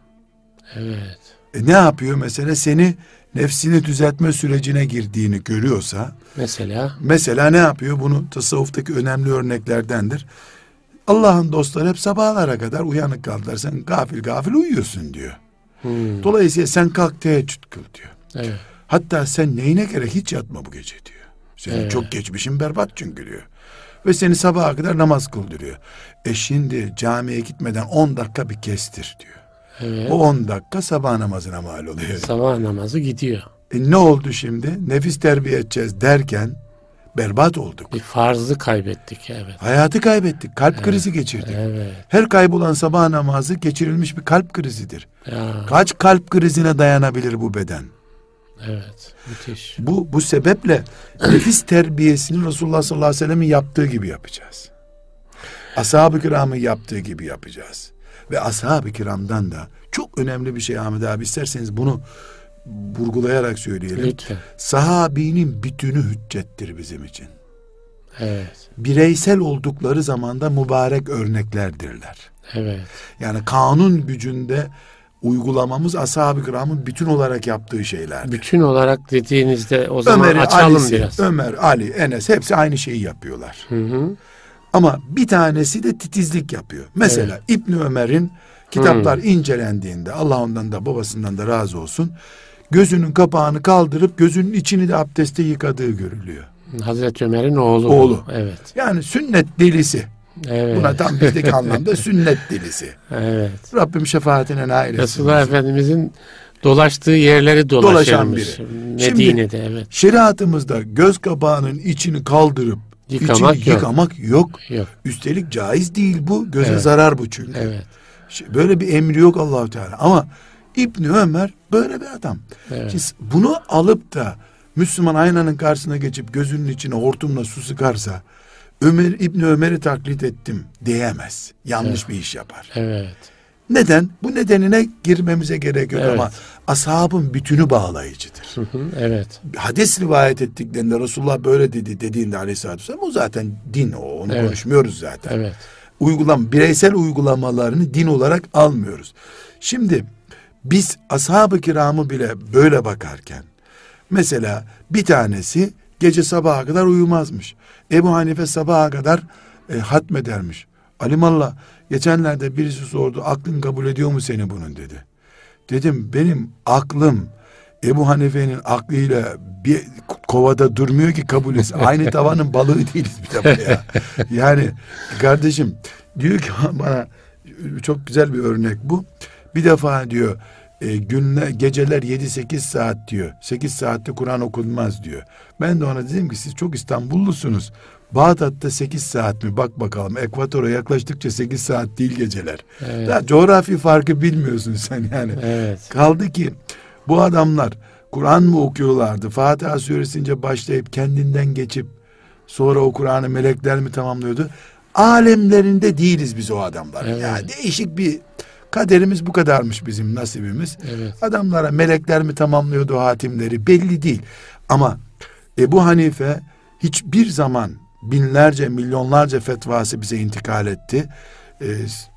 Evet. E, ne yapıyor mesela seni nefsini düzeltme sürecine girdiğini görüyorsa Mesela mesela ne yapıyor bunu tasavvuftaki önemli örneklerdendir. Allah'ın dostları hep sabahlara kadar uyanık kaldılar. Sen gafil gafil uyuyorsun diyor. hmm, Dolayısıyla sen kalk teheccüd kıl diyor. evet. Hatta sen neyine gerek hiç yatma bu gece diyor. Senin Evet. çok geçmişin berbat çünkü diyor. Ve seni sabaha kadar namaz kıldırıyor. E şimdi camiye gitmeden 10 dakika bir kestir diyor. Evet. O 10 dakika sabah namazına mal oluyor. Sabah namazı gidiyor. E ne oldu şimdi? Nefis terbiye edeceğiz derken berbat olduk. Bir farzı kaybettik evet. Hayatı kaybettik. Kalp krizi geçirdik. Evet. Her kaybolan sabah namazı geçirilmiş bir kalp krizidir. Ya, Kaç kalp krizine dayanabilir bu beden? Evet. Müthiş. Bu bu sebeple nefis terbiyesini Resulullah sallallahu aleyhi ve sellem'in yaptığı gibi yapacağız. Ashab-ı kiramın yaptığı gibi yapacağız. Ve ashab-ı kiramdan da çok önemli bir şey Ahmet abi isterseniz bunu vurgulayarak söyleyelim. Lütfen. Sahabinin bütünü hüccettir bizim için. Evet. Bireysel oldukları zamanda mübarek örneklerdirler. Evet. Yani kanun gücünde uygulamamız ashab-ı kiramın bütün olarak yaptığı şeyler. Bütün olarak dediğinizde o zaman Ömer'i, açalım Ali'si, biraz. Ömer, Ali, Enes hepsi aynı şeyi yapıyorlar. Hı hı. Ama bir tanesi de titizlik yapıyor. Mesela İbni Ömer'in kitaplar incelendiğinde Allah ondan da babasından da razı olsun. Gözünün kapağını kaldırıp gözünün içini de abdeste yıkadığı görülüyor. Hazreti Ömer'in oğlu. Oğlu. Evet. Yani sünnet delisi. Evet. Buna tam bizdeki anlamda sünnet delisi. Evet. Rabbim şefaatine nail etsin. Resulullah Efendimizin dolaştığı yerleri Dolaşan biri. Medine'de evet. Şeriatımızda göz kapağının içini kaldırıp Yıkamak içini yok. yıkamak yok. Yok. Üstelik caiz değil bu. Göze Evet. zarar bu çünkü. Evet. Böyle bir emri yok Allahu Teala. Ama İbni Ömer böyle bir adam. Evet. Siz bunu alıp da Müslüman aynanın karşısına geçip gözünün içine hortumla su sıkarsa Ömer İbni Ömer'i taklit ettim diyemez. Yanlış bir iş yapar. Evet. Neden? Bu nedenine girmemize gerek yok Evet. ama ashabın bütünü bağlayıcıdır. Hı hı. Evet. Hadis rivayet ettiklerinde Resulullah böyle dedi dediğinde aleyhissalatü vesselam o zaten din o onu Evet. konuşmuyoruz zaten. Evet. Uygulam bireysel uygulamalarını din olarak almıyoruz. Şimdi biz ashab-ı kiramı bile böyle bakarken mesela bir tanesi gece sabaha kadar uyumazmış. Ebu Hanife sabaha kadar e, hatmedermiş. Alimallah geçenlerde birisi sordu aklın kabul ediyor mu seni bunun dedi. Dedim benim aklım Ebu Hanife'nin aklıyla bir kovada durmuyor ki kabul etsin. Aynı tavanın balığı değiliz bir defa ya. Yani kardeşim diyor ki bana çok güzel bir örnek bu. Bir defa diyor e, günler geceler 7-8 saat diyor. 8 saatte Kur'an okunmaz diyor. Ben de ona dedim ki siz çok İstanbullusunuz. Bağdat'ta 8 saat mi? Bak bakalım. Ekvatora yaklaştıkça 8 saat değil geceler. Evet. Daha coğrafi farkı bilmiyorsun sen yani. Evet. Kaldı ki bu adamlar Kur'an mı okuyorlardı? Fatiha süresince başlayıp kendinden geçip sonra o Kur'an'ı melekler mi tamamlıyordu? Alemlerinde değiliz biz o adamlar. Evet. Ya değişik bir kaderimiz bu kadarmış bizim nasibimiz. Evet. Adamlara melekler mi tamamlıyordu hatimleri belli değil. Ama Ebu Hanife hiçbir zaman binlerce milyonlarca fetvası bize intikal etti. Ee,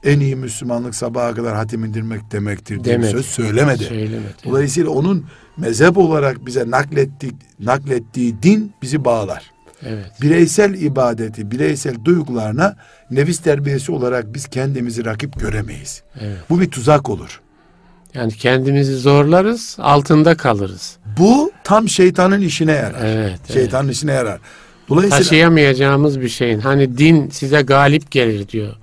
en iyi Müslümanlık sabaha kadar hatim indirmek demektir diye Demedi. söz söylemedi. Söylemedi. Dolayısıyla onun mezhep olarak bize naklettik, naklettiği din bizi bağlar. Evet. Bireysel ibadeti, bireysel duygularına nefis terbiyesi olarak biz kendimizi rakip göremeyiz. Evet. Bu bir tuzak olur. Yani kendimizi zorlarız, altında kalırız. Bu tam şeytanın işine yarar. Evet. evet. Şeytanın işine yarar. Dolayısıyla Taşıyamayacağımız bir şeyin. Hani din size galip gelir diyor.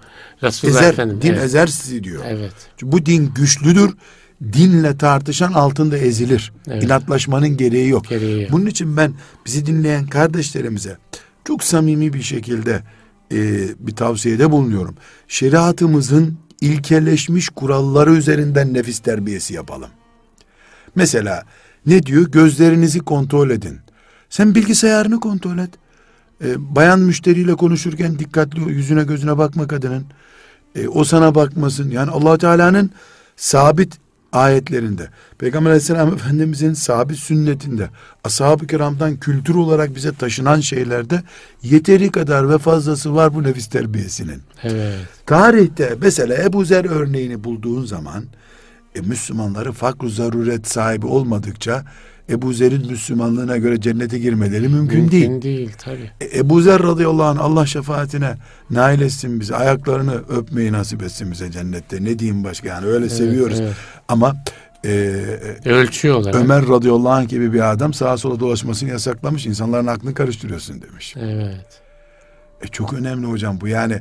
Resulullah ezer, Efendimiz. din evet. ezer sizi diyor. Evet. Bu din güçlüdür. Dinle tartışan altında ezilir. Evet. İnatlaşmanın gereği yok. Gereği yok. Bunun için ben bizi dinleyen kardeşlerimize çok samimi bir şekilde e, bir tavsiyede bulunuyorum. Şeriatımızın ilkeleşmiş kuralları üzerinden nefis terbiyesi yapalım. Mesela ne diyor? Gözlerinizi kontrol edin. Sen bilgisayarını kontrol et. E, bayan müşteriyle konuşurken dikkatli yüzüne gözüne bakma kadının. E, o sana bakmasın. Yani allah Teala'nın sabit ayetlerinde, Peygamber aleyhisselam efendimizin sabit sünnetinde, ashab-ı kiramdan kültür olarak bize taşınan şeylerde yeteri kadar ve fazlası var bu nefis terbiyesinin. Evet. Tarihte mesela Ebu Zer örneğini bulduğun zaman e, Müslümanları fakr zaruret sahibi olmadıkça Ebu Zer'in Müslümanlığına göre cennete girmeleri mümkün, Mümkün değil. değil tabii. E, Ebu Zer radıyallahu anh Allah şefaatine nail etsin bizi. Ayaklarını öpmeyi nasip etsin bize cennette. Ne diyeyim başka yani öyle seviyoruz. evet. Ama e, Ölçü olarak. Ömer radıyallahu anh gibi bir adam sağa sola dolaşmasını yasaklamış. İnsanların aklını karıştırıyorsun demiş. Evet. E çok önemli hocam bu yani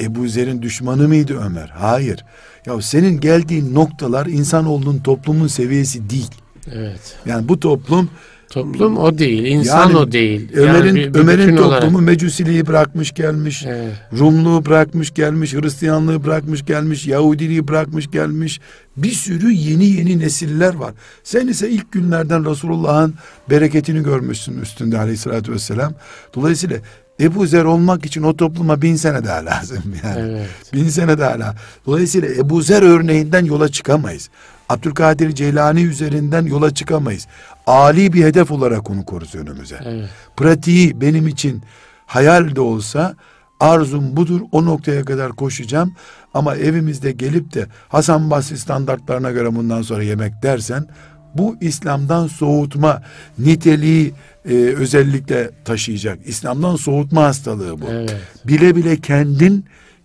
Ebu Zer'in düşmanı mıydı Ömer? Hayır. Ya senin geldiğin noktalar insanoğlunun toplumun seviyesi değil. Evet. Yani bu toplum Toplum o değil, insan Yani o değil. Ömer'in Yani Ömer'in toplumu olarak. Mecusiliği bırakmış gelmiş. Evet. Rumluğu bırakmış gelmiş, Hristiyanlığı bırakmış gelmiş, Yahudiliği bırakmış gelmiş. Bir sürü yeni yeni nesiller var. Sen ise ilk günlerden Resulullah'ın bereketini görmüşsün üstünde aleyhissalatü vesselam. Dolayısıyla Ebu Zer olmak için o topluma bin sene daha lazım yani. Evet. Bin sene daha lazım. Dolayısıyla Ebu Zer örneğinden yola çıkamayız. Abdülkadir Ceylani üzerinden yola çıkamayız. Ali bir hedef olarak onu koruz önümüze Evet. pratiği benim için hayal de olsa arzum budur o noktaya kadar koşacağım ama evimizde gelip de Hasan Basri standartlarına göre bundan sonra yemek dersen bu İslam'dan soğutma niteliği e, özellikle taşıyacak. İslam'dan soğutma hastalığı bu. Evet. Bile bile kendin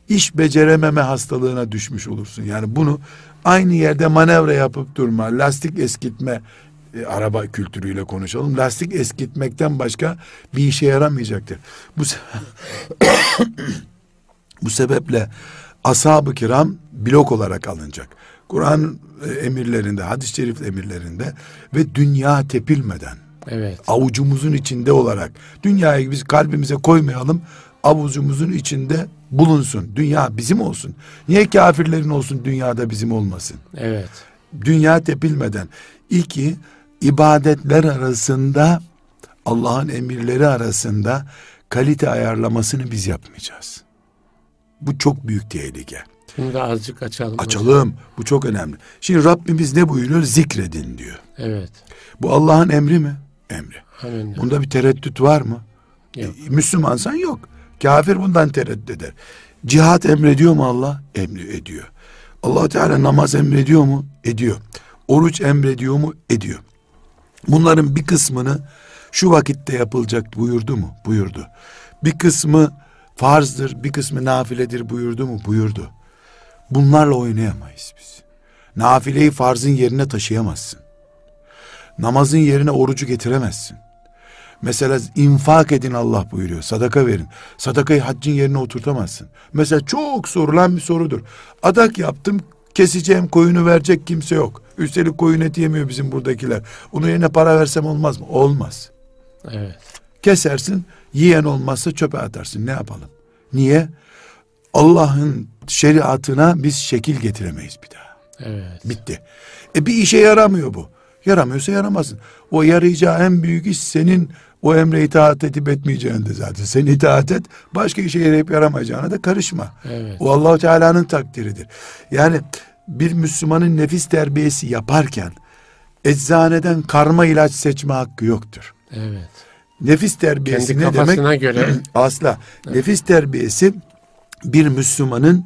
iş becerememe hastalığına düşmüş olursun. Yani bunu aynı yerde manevra yapıp durma, lastik eskitme e, araba kültürüyle konuşalım. Lastik eskitmekten başka bir işe yaramayacaktır. Bu se- bu sebeple ashab-ı kiram blok olarak alınacak. Kur'an e, emirlerinde, hadis-i şerif emirlerinde ve dünya tepilmeden Evet. avucumuzun içinde olarak dünyayı biz kalbimize koymayalım avucumuzun içinde bulunsun dünya bizim olsun niye kafirlerin olsun dünyada bizim olmasın Evet. dünya tepilmeden iki ibadetler arasında Allah'ın emirleri arasında kalite ayarlamasını biz yapmayacağız bu çok büyük tehlike Bunu da azıcık açalım. açalım bu çok önemli şimdi Rabbimiz ne buyuruyor zikredin diyor Evet. bu Allah'ın emri mi emri Amin. Bunda bir tereddüt var mı? Yok. E, Müslümansan yok. Kafir bundan tereddüt eder. Cihat emrediyor mu Allah? Emri ediyor. allah Teala namaz emrediyor mu? Ediyor. Oruç emrediyor mu? Ediyor. Bunların bir kısmını şu vakitte yapılacak buyurdu mu? Buyurdu. Bir kısmı farzdır, bir kısmı nafiledir buyurdu mu? Buyurdu. Bunlarla oynayamayız biz. Nafileyi farzın yerine taşıyamazsın. Namazın yerine orucu getiremezsin. Mesela infak edin Allah buyuruyor. Sadaka verin. Sadakayı haccın yerine oturtamazsın. Mesela çok sorulan bir sorudur. Adak yaptım keseceğim koyunu verecek kimse yok. Üstelik koyun eti yemiyor bizim buradakiler. Onun yerine para versem olmaz mı? Olmaz. Evet. Kesersin yiyen olmazsa çöpe atarsın. Ne yapalım? Niye? Allah'ın şeriatına biz şekil getiremeyiz bir daha. Evet. Bitti. E bir işe yaramıyor bu. Yaramıyorsa yaramasın. O yarayacağı en büyük iş senin o emre itaat edip etmeyeceğin de zaten. Sen itaat et, başka işe yarayıp yaramayacağına da karışma. Evet. O Allahu Teala'nın takdiridir. Yani bir Müslümanın nefis terbiyesi yaparken eczaneden karma ilaç seçme hakkı yoktur. Evet. Nefis terbiyesi Kendi ne demek? göre Asla. Nefis terbiyesi bir Müslümanın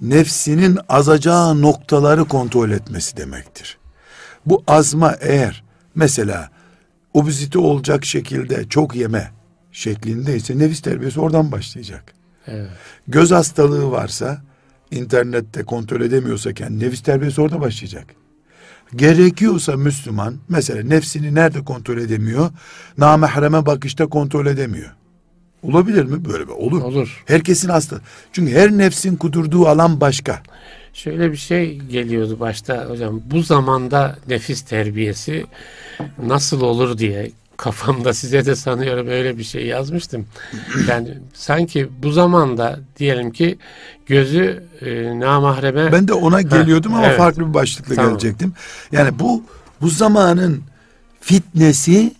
nefsinin azacağı noktaları kontrol etmesi demektir. Bu azma eğer mesela obezite olacak şekilde çok yeme şeklindeyse nefis terbiyesi oradan başlayacak. evet. Göz hastalığı varsa internette kontrol edemiyorsa kendi nefis terbiyesi orada başlayacak. Gerekiyorsa Müslüman mesela nefsini nerede kontrol edemiyor? Namahreme bakışta kontrol edemiyor. Olabilir mi? Böyle bir olur. Olur. Herkesin hasta. Çünkü her nefsin kudurduğu alan başka. Şöyle bir şey geliyordu başta hocam. Bu zamanda nefis terbiyesi nasıl olur diye kafamda size de sanıyorum öyle bir şey yazmıştım. Yani sanki bu zamanda diyelim ki gözü e, namahreme Ben de ona geliyordum ama evet. farklı bir başlıkla Tamam. gelecektim. Yani bu bu zamanın fitnesi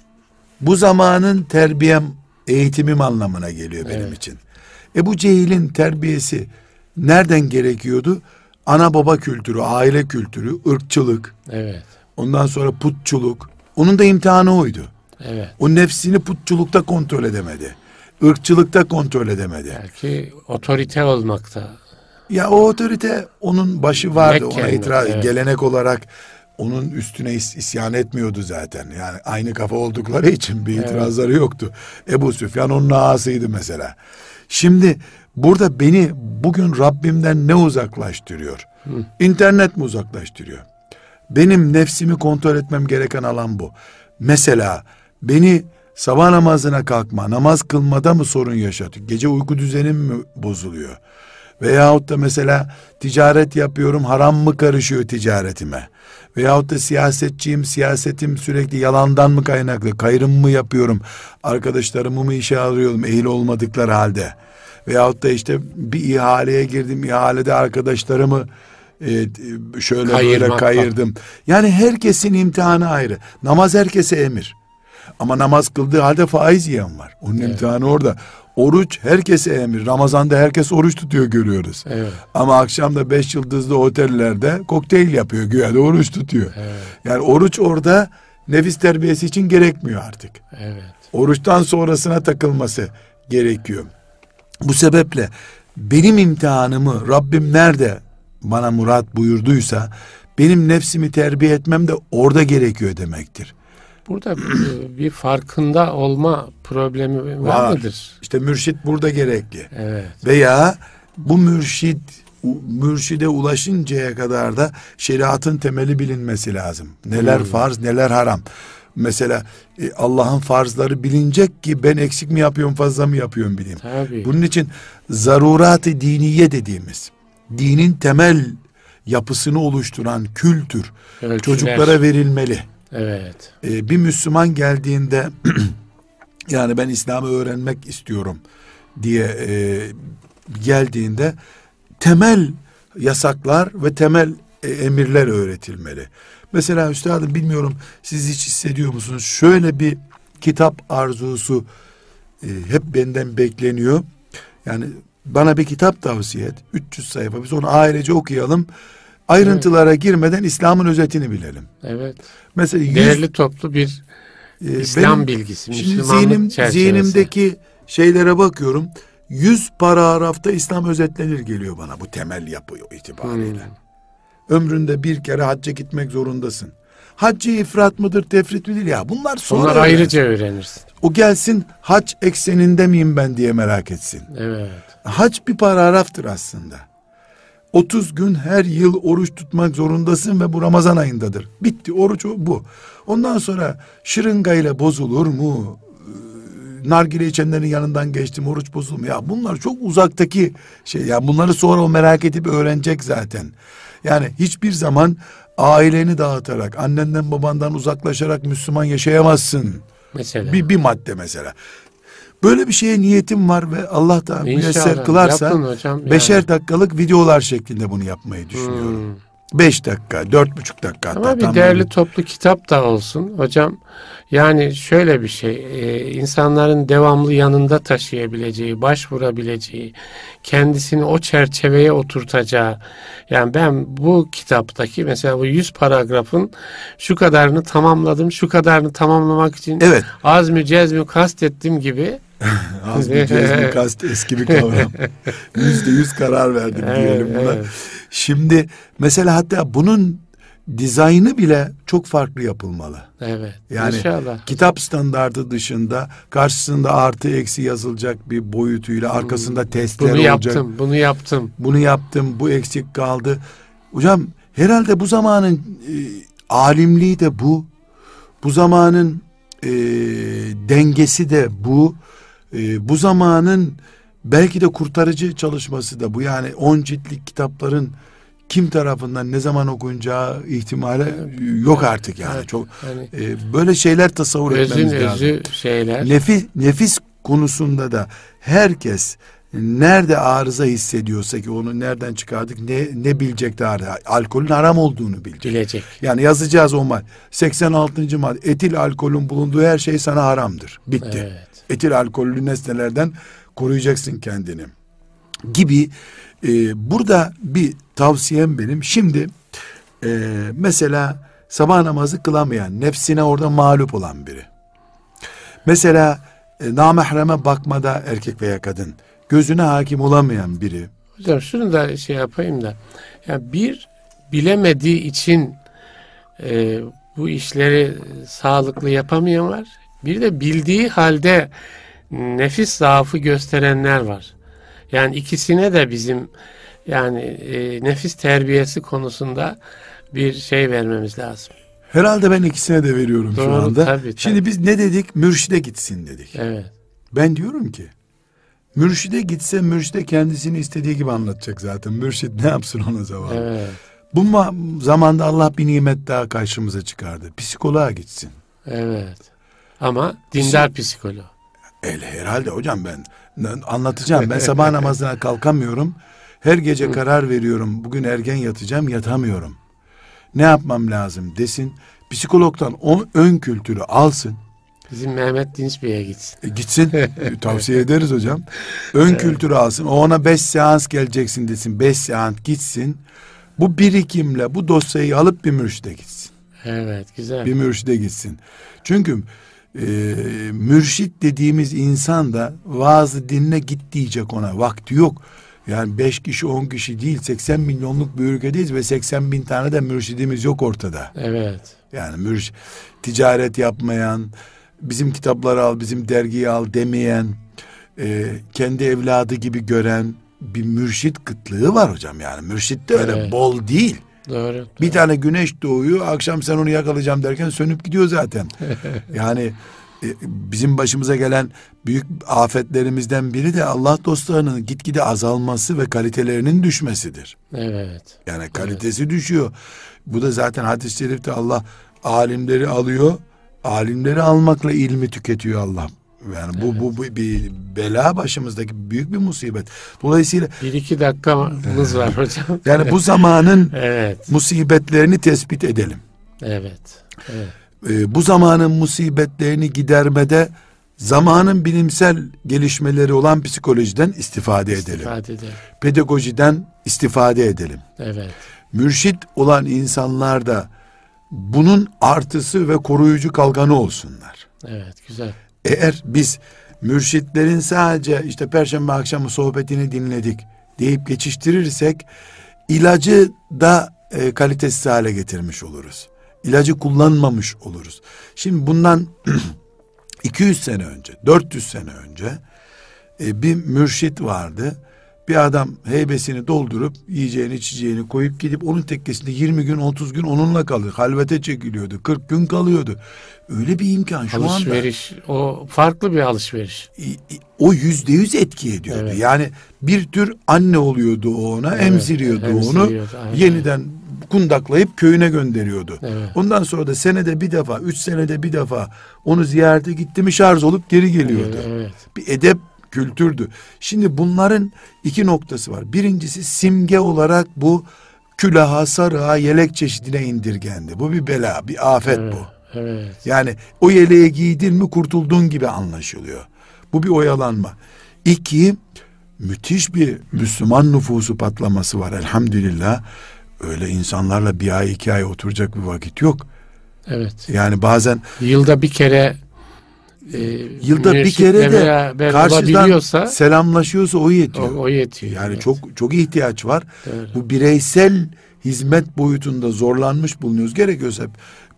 bu zamanın terbiyem eğitimim anlamına geliyor benim Evet. için. Ebu Cehil'in terbiyesi nereden gerekiyordu? Ana baba kültürü, aile kültürü, ırkçılık, evet ondan sonra putçuluk. Onun da imtihanı oydu. evet O nefsini putçulukta kontrol edemedi. Irkçılıkta kontrol edemedi. belki otorite olmakta Ya o otorite onun başı vardı ona Mekke'nin, itiraz evet. gelenek olarak onun üstüne is- isyan etmiyordu zaten. Yani aynı kafa oldukları için bir itirazları yoktu. Ebu Süfyan onun ağasıydı mesela. Şimdi burada beni bugün Rabbimden ne uzaklaştırıyor? İnternet mi uzaklaştırıyor? Benim nefsimi kontrol etmem gereken alan bu. Mesela beni sabah namazına kalkma, namaz kılmada mı sorun yaşatıyor? Gece uyku düzenim mi bozuluyor? Veyahut da mesela ticaret yapıyorum haram mı karışıyor ticaretime? Veyahut da siyasetçiyim siyasetim sürekli yalandan mı kaynaklı? Kayrım mı yapıyorum? Arkadaşlarımı mı işe alıyorum ehil olmadıkları halde? Veyahut da işte bir ihaleye girdim ihalede arkadaşlarımı e, şöyle böyle Kayırmak kayırdım. Yani herkesin imtihanı ayrı. Namaz herkese emir. Ama namaz kıldığı halde faiz yiyen var. Onun imtihanı orada. Oruç herkese emir. Ramazan'da herkes oruç tutuyor görüyoruz. evet Ama akşam da beş yıldızlı otellerde kokteyl yapıyor. Güya da oruç tutuyor. Yani oruç orada nefis terbiyesi için gerekmiyor artık. evet Oruçtan sonrasına takılması gerekiyor. Bu sebeple benim imtihanımı Rabbim nerede bana murat buyurduysa benim nefsimi terbiye etmem de orada gerekiyor demektir. burada bir, farkında olma problemi var, Var. mıdır İşte mürşit burada gerekli. evet Veya bu mürşit mürşide ulaşıncaya kadar da şeriatın temeli bilinmesi lazım. Neler farz, neler haram. Mesela e, Allah'ın farzları bilinecek ki ben eksik mi yapıyorum, fazla mı yapıyorum bileyim. tabii Bunun için zarurat-ı diniye dediğimiz dinin temel yapısını oluşturan kültür Ölçüler. çocuklara verilmeli. evet Ee, bir Müslüman geldiğinde yani ben İslam'ı öğrenmek istiyorum diye e, geldiğinde temel yasaklar ve temel e, emirler öğretilmeli. Mesela üstadım bilmiyorum siz hiç hissediyor musunuz? Şöyle bir kitap arzusu e, hep benden bekleniyor. Yani bana bir kitap tavsiye et. 300 sayfa biz onu ailece okuyalım. Ayrıntılara girmeden İslam'ın özetini bilelim. evet Mesela 100 değerli toplu bir ee, İslam benim bilgisi, Şimdi Müslümanlık zihnim, çerçevesi. zihnimdeki şeylere bakıyorum. 100 paragrafta İslam özetlenir geliyor bana bu temel yapı itibariyle. Hmm. Ömründe bir kere hacca gitmek zorundasın. Haccı ifrat mıdır, tefrit midir ya? Bunlar sonra öğrensin. ayrıca öğrenirsin. O gelsin hac ekseninde miyim ben diye merak etsin. Evet. Hac bir paragraftır aslında. 30 gün her yıl oruç tutmak zorundasın ve bu Ramazan ayındadır. Bitti oruç bu. Ondan sonra şırıngayla bozulur mu? Ee, Nargile içenlerin yanından geçtim oruç bozulur mu? Ya bunlar çok uzaktaki şey. Ya bunları sonra o merak edip öğrenecek zaten. Yani hiçbir zaman aileni dağıtarak, annenden babandan uzaklaşarak Müslüman yaşayamazsın. Mesela. Bir, bir madde mesela. Böyle bir şeye niyetim var ve Allah da müyesser kılarsa hocam yani. beşer dakikalık videolar şeklinde bunu yapmayı düşünüyorum. Hmm. Beş dakika, dört buçuk dakika hatta. Ama bir tam değerli böyle. toplu kitap da olsun hocam. Yani şöyle bir şey, e, insanların devamlı yanında taşıyabileceği, başvurabileceği, kendisini o çerçeveye oturtacağı. Yani ben bu kitaptaki mesela bu 100 paragrafın şu kadarını tamamladım, şu kadarını tamamlamak için Evet. azmü cezmü kastettim gibi. Az bir cezmi kast eski bir kavram. Yüzde yüz karar verdim diyelim buna. evet. Şimdi mesela hatta bunun dizaynı bile çok farklı yapılmalı. Evet. Yani İnşallah. kitap standardı dışında karşısında artı eksi yazılacak bir boyutuyla arkasında testler Hmm. Bunu olacak. yaptım, bunu yaptım. bunu yaptım, bu eksik kaldı. Hocam herhalde bu zamanın e, alimliği de bu. Bu zamanın e, dengesi de bu. E, bu zamanın belki de kurtarıcı çalışması da bu. Yani on ciltlik kitapların kim tarafından ne zaman okunacağı ihtimali yok artık yani. Evet, Çok hani e, böyle şeyler tasavvur özün etmemiz lazım. özü şeyler. Nefis nefis konusunda da herkes nerede arıza hissediyorsa ki onu nereden çıkardık ne ne bilecek arıza. Alkolün haram olduğunu bilecek. bilecek. Yani yazacağız o mal. 86. madde etil alkolün bulunduğu her şey sana haramdır. Bitti. Evet. Etil alkollü nesnelerden koruyacaksın kendini. Gibi e, burada bir tavsiyem benim. Şimdi e, mesela sabah namazı kılamayan, nefsine orada mağlup olan biri. Mesela e, namahreme bakmada erkek veya kadın gözüne hakim olamayan biri. Hocam şunu da şey yapayım da. Ya bir bilemediği için e, bu işleri sağlıklı yapamayan var. Bir de bildiği halde nefis zaafı gösterenler var. Yani ikisine de bizim yani e, nefis terbiyesi konusunda bir şey vermemiz lazım. Herhalde ben ikisine de veriyorum şu Doğru, anda. tabii, tabii. Şimdi biz ne dedik? Mürşide gitsin dedik. Evet. Ben diyorum ki mürşide gitse mürşide kendisini istediği gibi anlatacak zaten. Mürşid ne yapsın ona zavallı. Evet. Bu ma- zamanda Allah bir nimet daha karşımıza çıkardı. Psikoloğa gitsin. Evet. Ama dindar psikolog. El herhalde hocam ben anlatacağım. Ben sabah namazına kalkamıyorum. Her gece karar veriyorum. Bugün ergen yatacağım, yatamıyorum. Ne yapmam lazım desin. Psikologdan o ön kültürü alsın. Bizim Mehmet Dinç Bey'e gitsin. E, gitsin. E, Tavsiye ederiz hocam. Ön kültürü alsın. O ona beş seans geleceksin desin. Beş seans gitsin. Bu birikimle bu dosyayı alıp bir mürşide gitsin. Evet güzel. Bir mürşide gitsin. Çünkü e, mürşit dediğimiz insan da vaazı dinle git diyecek ona. Vakti yok. Yani beş kişi on kişi değil 80 milyonluk bir ülkedeyiz ve 80 bin tane de mürşidimiz yok ortada. Evet. Yani mürş ticaret yapmayan, bizim kitapları al, bizim dergiyi al demeyen, e, kendi evladı gibi gören bir mürşit kıtlığı var hocam yani. Mürşit de öyle Evet. bol değil. Doğru. Bir tane güneş doğuyor, akşam sen onu yakalayacağım derken sönüp gidiyor zaten. yani e, bizim başımıza gelen büyük afetlerimizden biri de Allah dostlarının gitgide azalması ve kalitelerinin düşmesidir. Evet. Yani kalitesi düşüyor. Bu da zaten hadis-i şerifte Allah alimleri alıyor. Alimleri almakla ilmi tüketiyor Allah. Yani bu, bu, bu bir bela başımızdaki büyük bir musibet. Dolayısıyla Bir iki dakikamız var hocam. yani bu zamanın Evet. musibetlerini tespit edelim. Evet. Evet. Ee, bu zamanın musibetlerini gidermede zamanın bilimsel gelişmeleri olan psikolojiden istifade edelim. İstifade edelim. Pedagojiden istifade edelim. Evet. mürşit olan insanlar da bunun artısı ve koruyucu kalkanı olsunlar. Evet. Güzel. Eğer biz mürşitlerin sadece işte perşembe akşamı sohbetini dinledik deyip geçiştirirsek ilacı da e, kalitesiz hale getirmiş oluruz. İlacı kullanmamış oluruz. Şimdi bundan 200 sene önce, 400 sene önce e, bir mürşit vardı. Bir adam heybesini doldurup yiyeceğini içeceğini koyup gidip onun tekkesinde 20 gün 30 gün onunla kalır. Halvete çekiliyordu. 40 gün kalıyordu. Öyle bir imkan şu anda. alışveriş. O farklı bir alışveriş. O yüzde yüz etki ediyordu. Evet. Yani bir tür anne oluyordu ona, Evet, emziriyordu, onu. emziriyordu, aynen. Yeniden kundaklayıp köyüne gönderiyordu. Evet. Ondan sonra da senede bir defa, üç senede bir defa onu ziyarete gitti mi şarj olup geri geliyordu. Evet. Bir edep kültürdü. Şimdi bunların iki noktası var. Birincisi simge olarak bu külaha, sarığa, yelek çeşidine indirgendi. Bu bir bela, bir afet Evet. bu. Evet. Yani o yeleği giydin mi kurtuldun gibi anlaşılıyor. Bu bir oyalanma. İki, müthiş bir Müslüman nüfusu patlaması var elhamdülillah. Öyle insanlarla bir ay iki ay oturacak bir vakit yok. Evet. Yani bazen Yılda bir kere e, yılda bir kere de karşıdan selamlaşıyorsa o o, yetiyor. o yetiyor. Yani Evet. çok çok ihtiyaç var. Doğru. Bu bireysel hizmet boyutunda zorlanmış bulunuyoruz. Gerekiyorsa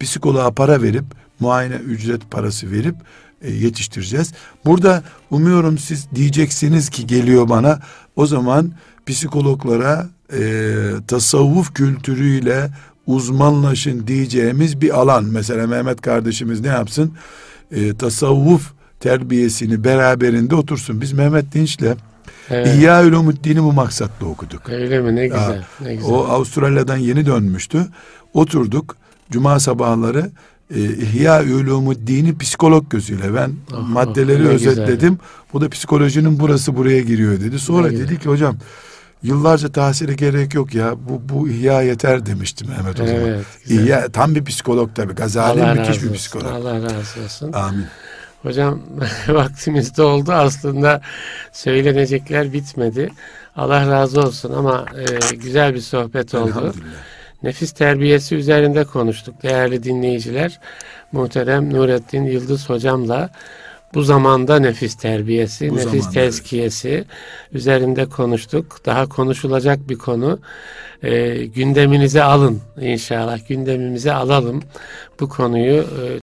psikoloğa para verip muayene ücret parası verip e, yetiştireceğiz. Burada umuyorum siz diyeceksiniz ki geliyor bana o zaman psikologlara e, tasavvuf kültürüyle uzmanlaşın diyeceğimiz bir alan. Mesela Mehmet kardeşimiz ne yapsın? E, tasavvuf terbiyesini beraberinde otursun. Biz Mehmet Dinç'le Evet. İhya Ulumuddin'i bu maksatla okuduk. Öyle mi? Ne güzel. Ya, ne güzel. O Avustralya'dan yeni dönmüştü. Oturduk cuma sabahları e, İhya Ulumuddin'i psikolog gözüyle ben Oh, maddeleri ne özetledim. Bu da psikolojinin burası buraya giriyor dedi. Sonra Ne dedi güzel. ki hocam yıllarca tahsile gerek yok ya. Bu bu ihya yeter demişti Mehmet o zaman. Evet, güzel. İhya tam bir psikolog tabii. Gazali Allah müthiş bir psikolog. Allah razı olsun. Amin. Hocam vaktimiz doldu aslında söylenecekler bitmedi. Allah razı olsun ama e, güzel bir sohbet oldu. Nefis terbiyesi üzerinde konuştuk değerli dinleyiciler. Muhterem Nurettin Yıldız hocamla bu zamanda nefis terbiyesi, Bu nefis zamanda, tezkiyesi üzerinde konuştuk. Daha konuşulacak bir konu. E, gündeminize alın inşallah. Gündemimize alalım bu konuyu. E,